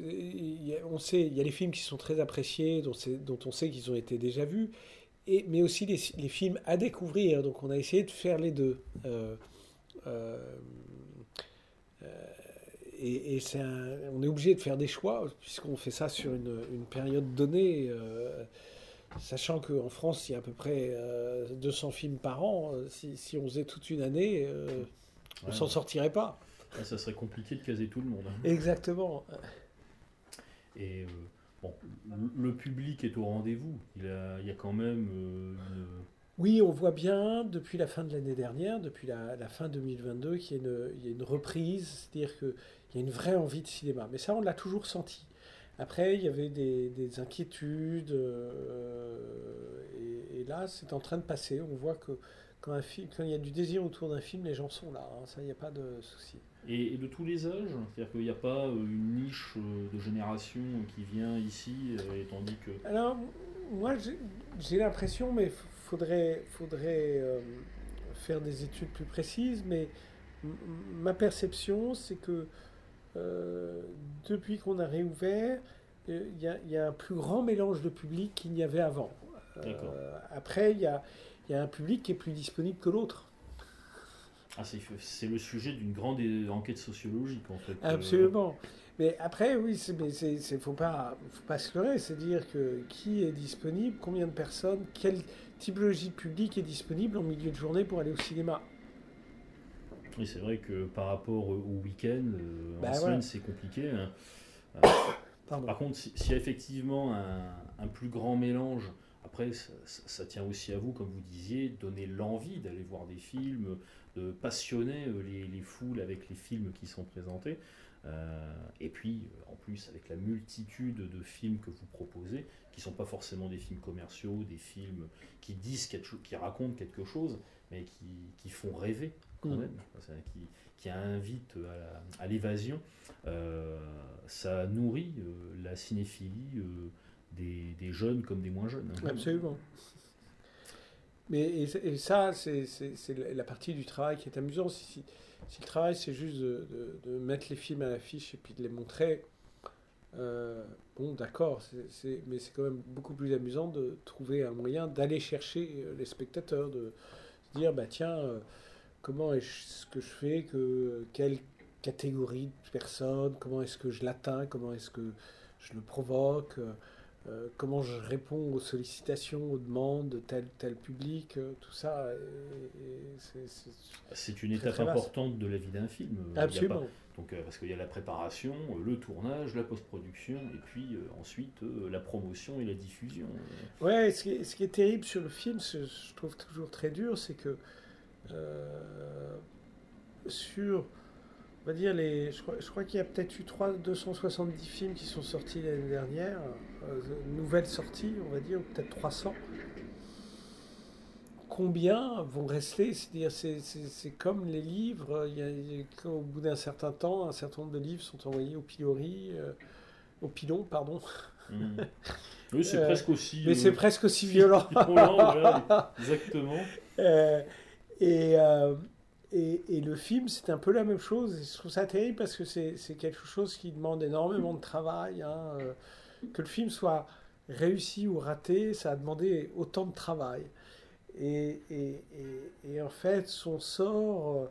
on sait, il y a les films qui sont très appréciés, dont, dont on sait qu'ils ont été déjà vus, et, mais aussi les, les, films à découvrir. Donc on a essayé de faire les deux. Euh, euh, euh, et, c'est on est obligé de faire des choix puisqu'on fait ça sur une, une période donnée. Sachant qu'en France, il y a à peu près 200 films par an. Si, si, on faisait toute une année, on s'en sortirait pas. ça serait compliqué de caser tout le monde. Hein. Exactement. Et bon, le public est au rendez-vous. Il, y a quand même une oui, on voit bien depuis la fin de l'année dernière, depuis la, fin 2022, qu'il y, a une reprise, c'est-à-dire qu'il y a une vraie envie de cinéma. Mais ça, on l'a toujours senti. Après, il y avait des, inquiétudes, euh, et, là, c'est en train de passer. On voit que quand il y a du désir autour d'un film, les gens sont là. Hein. ça, il n'y a pas de souci. Et, de tous les âges C'est-à-dire qu'il n'y a pas euh, une niche euh, de génération qui vient ici, et tandis que... Alors, moi, j'ai l'impression, mais faudrait, faudrait euh, faire des études plus précises, mais ma perception, c'est que euh, depuis qu'on a réouvert, euh, il y, a un plus grand mélange de public qu'il n'y avait avant. après, il y a, y a, un public qui est plus disponible que l'autre. Ah, c'est le sujet d'une grande enquête sociologique, en fait. Absolument. Mais après, oui, il ne faut pas, faut pas se leurrer. C'est dire que qui est disponible, combien de personnes, quelle typologie de public est disponible en milieu de journée pour aller au cinéma? Oui, c'est vrai que par rapport au week-end, euh, en bah, semaine, c'est compliqué. Hein. par contre, s'il y a effectivement un, plus grand mélange, après, ça, tient aussi à vous, comme vous disiez, donner l'envie d'aller voir des films, de passionner euh, les, les, foules avec les films qui sont présentés. Euh, et puis, euh, en plus, avec la multitude de films que vous proposez, qui ne sont pas forcément des films commerciaux, des films qui disent quelque chose, qui racontent quelque chose, mais qui, qui font rêver quand mm. même, qui, qui invitent à l'évasion, euh, ça nourrit la cinéphilie des, jeunes comme des moins jeunes. Absolument. Mais et, ça, c'est la partie du travail qui est amusant. Si, si le travail, c'est juste de, mettre les films à l'affiche et puis de les montrer, euh, bon, d'accord, mais c'est quand même beaucoup plus amusant de trouver un moyen d'aller chercher euh, les spectateurs, de se dire, bah tiens, euh, comment est-ce que je fais, que, quelle catégorie de personnes, comment est-ce que je l'atteins, comment est-ce que je le provoque. Comment je réponds aux sollicitations, aux demandes de tel tel public, euh, tout ça. C'est une étape importante de la vie d'un film. Absolument. donc, euh, parce qu'il y a la préparation, le tournage, la post-production, et puis ensuite la promotion et la diffusion. Ouais, ce qui, est, ce qui est terrible sur le film, ce, je trouve toujours très dur, c'est que sur on va dire, les, je crois, qu'il y a peut-être eu 3, 270 films qui sont sortis l'année dernière, euh, nouvelles sorties, on va dire, peut-être 300. Combien vont rester? C'est-à-dire, c'est comme les livres, il y au bout d'un certain temps, un certain nombre de livres sont envoyés au pilori, euh, au pilon, pardon. Mmh. Oui, c'est euh, presque aussi. Mais c'est presque aussi violent. exactement. et et, le film, c'est un peu la même chose. je trouve ça terrible parce que c'est quelque chose qui demande énormément de travail. Hein, euh, que le film soit réussi ou raté, ça a demandé autant de travail. Et, et en fait, son sort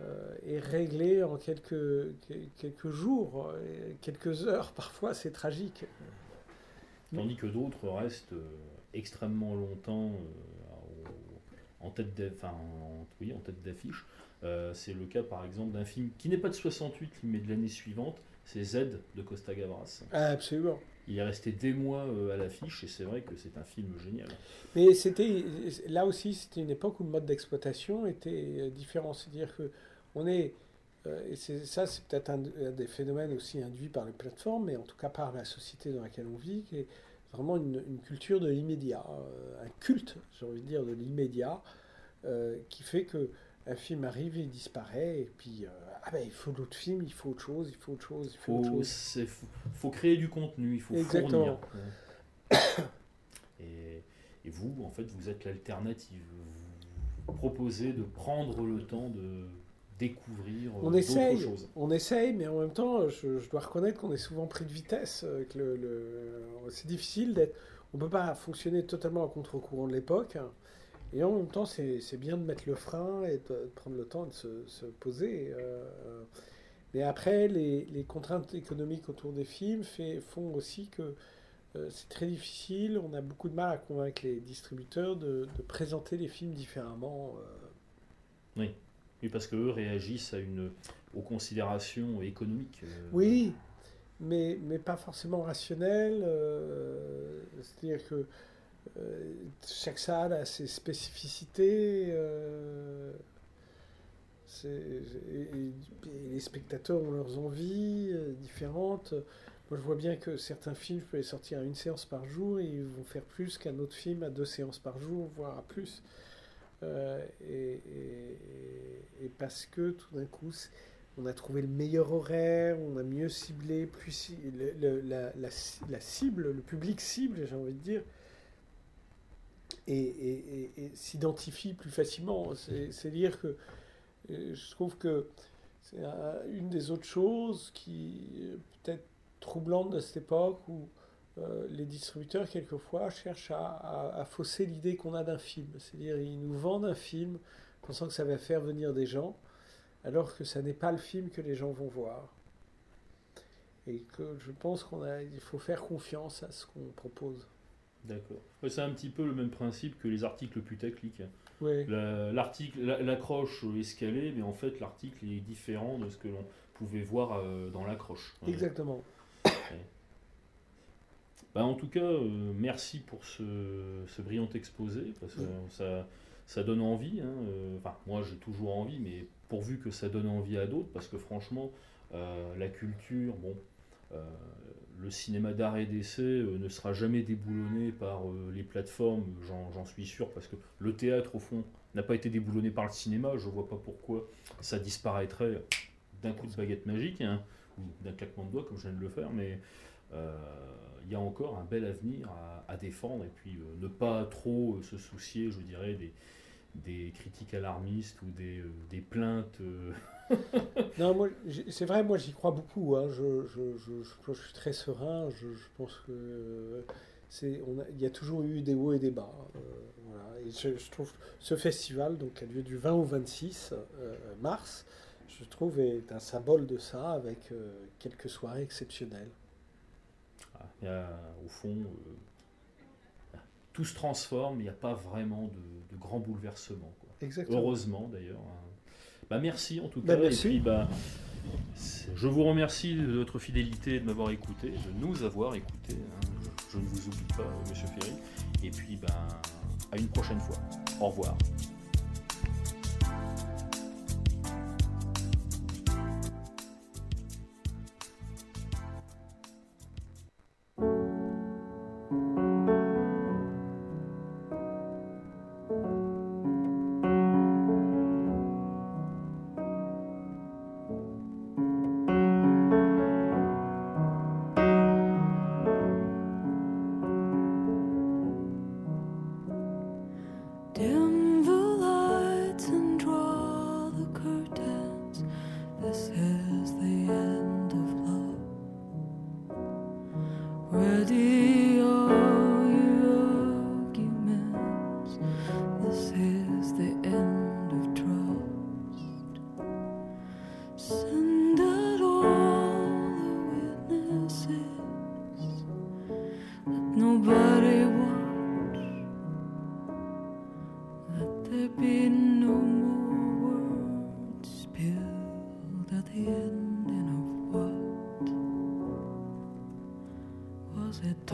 euh, est réglé en quelques, quelques jours, quelques heures. Parfois, c'est tragique. Tandis que d'autres restent euh, extrêmement longtemps en tête d'affiche. Euh, c'est le cas par exemple d'un film qui n'est pas de 68 mais de l'année suivante, c'est Z de Costa Gavras. Ah, absolument. Il est resté des mois euh, à l'affiche et c'est vrai que c'est un film génial. Mais c'était là aussi c'était une époque où le mode d'exploitation était euh, différent, c'est-à-dire que on est et ça c'est peut-être un, des phénomènes aussi induits par les plateformes, mais en tout cas par la société dans laquelle on vit, qui est vraiment une, culture de l'immédiat, un culte, j'ai envie de dire, de l'immédiat, qui fait que un film arrive il disparaît, et puis euh, ah ben, il faut d'autres films, il faut autre chose, il faut autre chose, il faut, autre chose. faut créer du contenu, il faut Exactement. fournir. Et, et, vous, en fait, vous êtes l'alternative. proposer de prendre le temps de découvrir on d'autres essaye, choses. On essaye, mais en même temps, je, je dois reconnaître qu'on est souvent pris de vitesse. euh, que le, le- c'est difficile d'être. On ne peut pas fonctionner totalement à contre-courant de l'époque. Et en même temps, c'est bien de mettre le frein et de, prendre le temps de se, se poser. euh, mais après, les, les contraintes économiques autour des films fait- font aussi que euh, c'est très difficile. On a beaucoup de mal à convaincre les distributeurs de, de présenter les films différemment. euh. Oui. oui, parce qu'eux réagissent à une, aux considérations économiques. Oui, mais, mais pas forcément rationnel. euh, C'est-à-dire que chaque salle a ses spécificités. euh, les spectateurs ont leurs envies euh, différentes. Moi, je vois bien que certains films, je peux les sortir à une séance par jour et ils vont faire plus qu'un autre film à deux séances par jour, voire à plus. Euh, et, parce que tout d'un coup, on a trouvé le meilleur horaire, on a mieux ciblé, plus la cible, le public cible, j'ai envie de dire, et, et- et- s'identifie plus facilement. C'est- C'est-à-dire que euh, je trouve que c'est un- une des autres choses qui peut-être troublante de cette époque où euh, les distributeurs, quelquefois, cherchent à, à- fausser l'idée qu'on a d'un film. C'est-à-dire, ils nous vendent un film pensant que ça va faire venir des gens, alors que ça n'est pas le film que les gens vont voir. Et que je pense qu'il faut faire confiance à ce qu'on propose. D'accord. C'est un petit peu le même principe que les articles putaclic. L'article, la- l'accroche est scalée, mais en fait l'article est différent de ce que l'on pouvait voir euh, dans l'accroche. Ouais. Exactement. Bah, en tout cas, euh, merci pour ce, ce brillant exposé, parce que ça, ça donne envie. hein, euh, Enfin, moi j'ai toujours envie, mais pourvu que ça donne envie à d'autres, parce que franchement, la culture, bon, le cinéma d'art et d'essai euh, ne sera jamais déboulonné par euh, les plateformes, j'en suis sûr, parce que le théâtre, au fond, n'a pas été déboulonné par le cinéma, je vois pas pourquoi ça disparaîtrait d'un coup de baguette magique, hein, ou d'un claquement de doigts, comme je viens de le faire, mais euh, il y a encore un bel avenir à, défendre, et puis ne pas trop se soucier, je dirais, des, des critiques alarmistes ou des, euh, des plaintes. euh, Non, moi, c'est vrai, moi j'y crois beaucoup. hein. Je, je, je, je- je suis très serein. Je, pense que euh, c'est, on a- il y a toujours eu des hauts et des bas. euh, voilà. Et je, trouve ce festival, donc qui a lieu du 20 au 26 euh, mars, je trouve est un symbole de ça, avec quelques soirées exceptionnelles. Ah, il y a, au fond, tout se transforme, il n'y a pas vraiment de, de grands bouleversements. quoi. Exactement. Heureusement d'ailleurs. hein. Bah, merci en tout Bah, cas. merci. Et puis, bah, je vous remercie de votre fidélité et de m'avoir écouté, de nous avoir écouté. hein. Je, je ne vous oublie pas, euh, Monsieur Ferry. Et puis, ben, à une prochaine fois. Au revoir.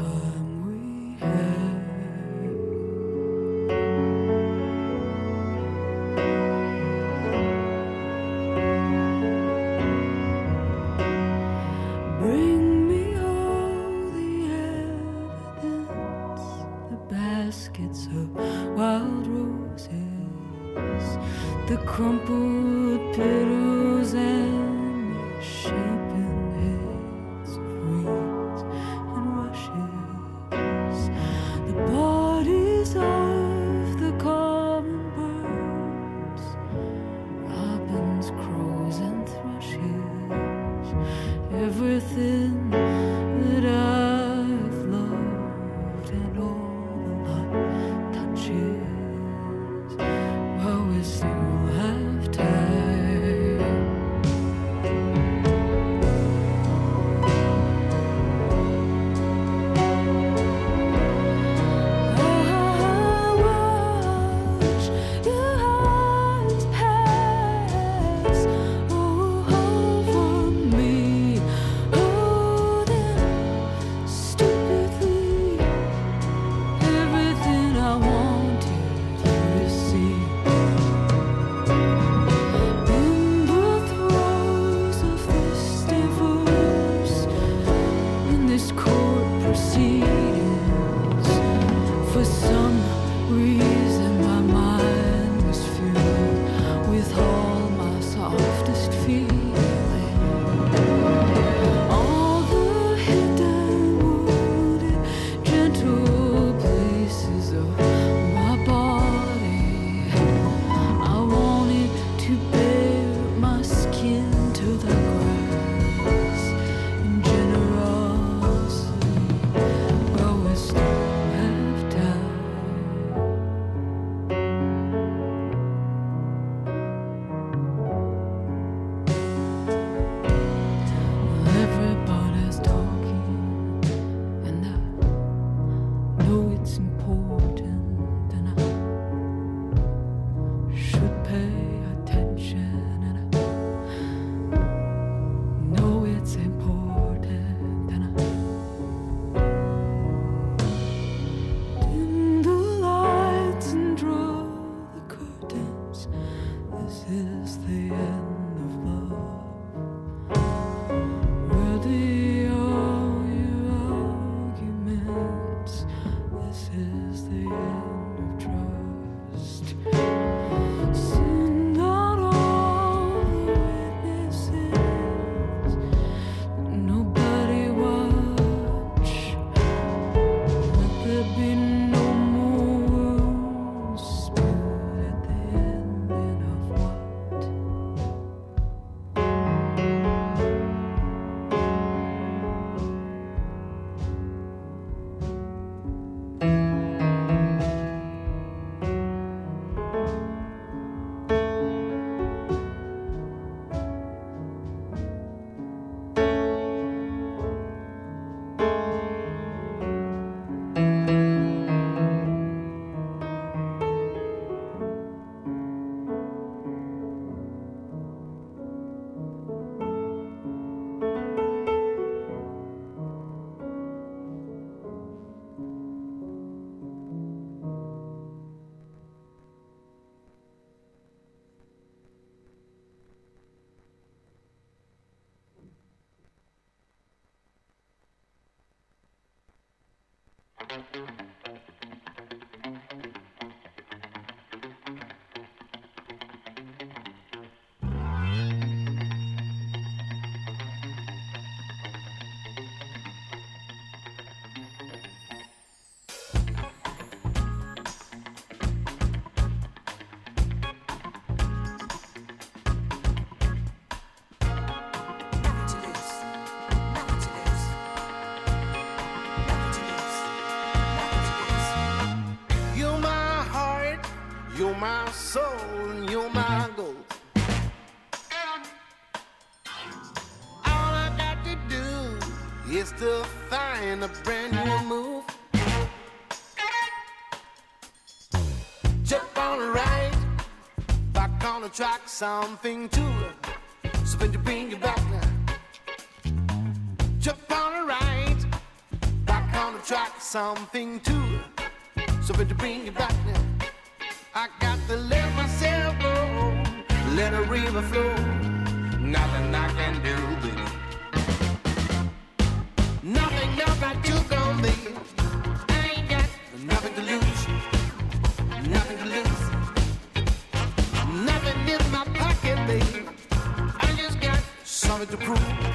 Time we had. Track, something to something to bring you back now. Jump on the right, back on the track, something to something to bring you back now. I got to oh. let myself go, let a river flow. Nothing I can do, baby. Nothing else I took on me. I ain't got nothing to lose, nothing to lose. In my pocket, baby. I just got something to prove.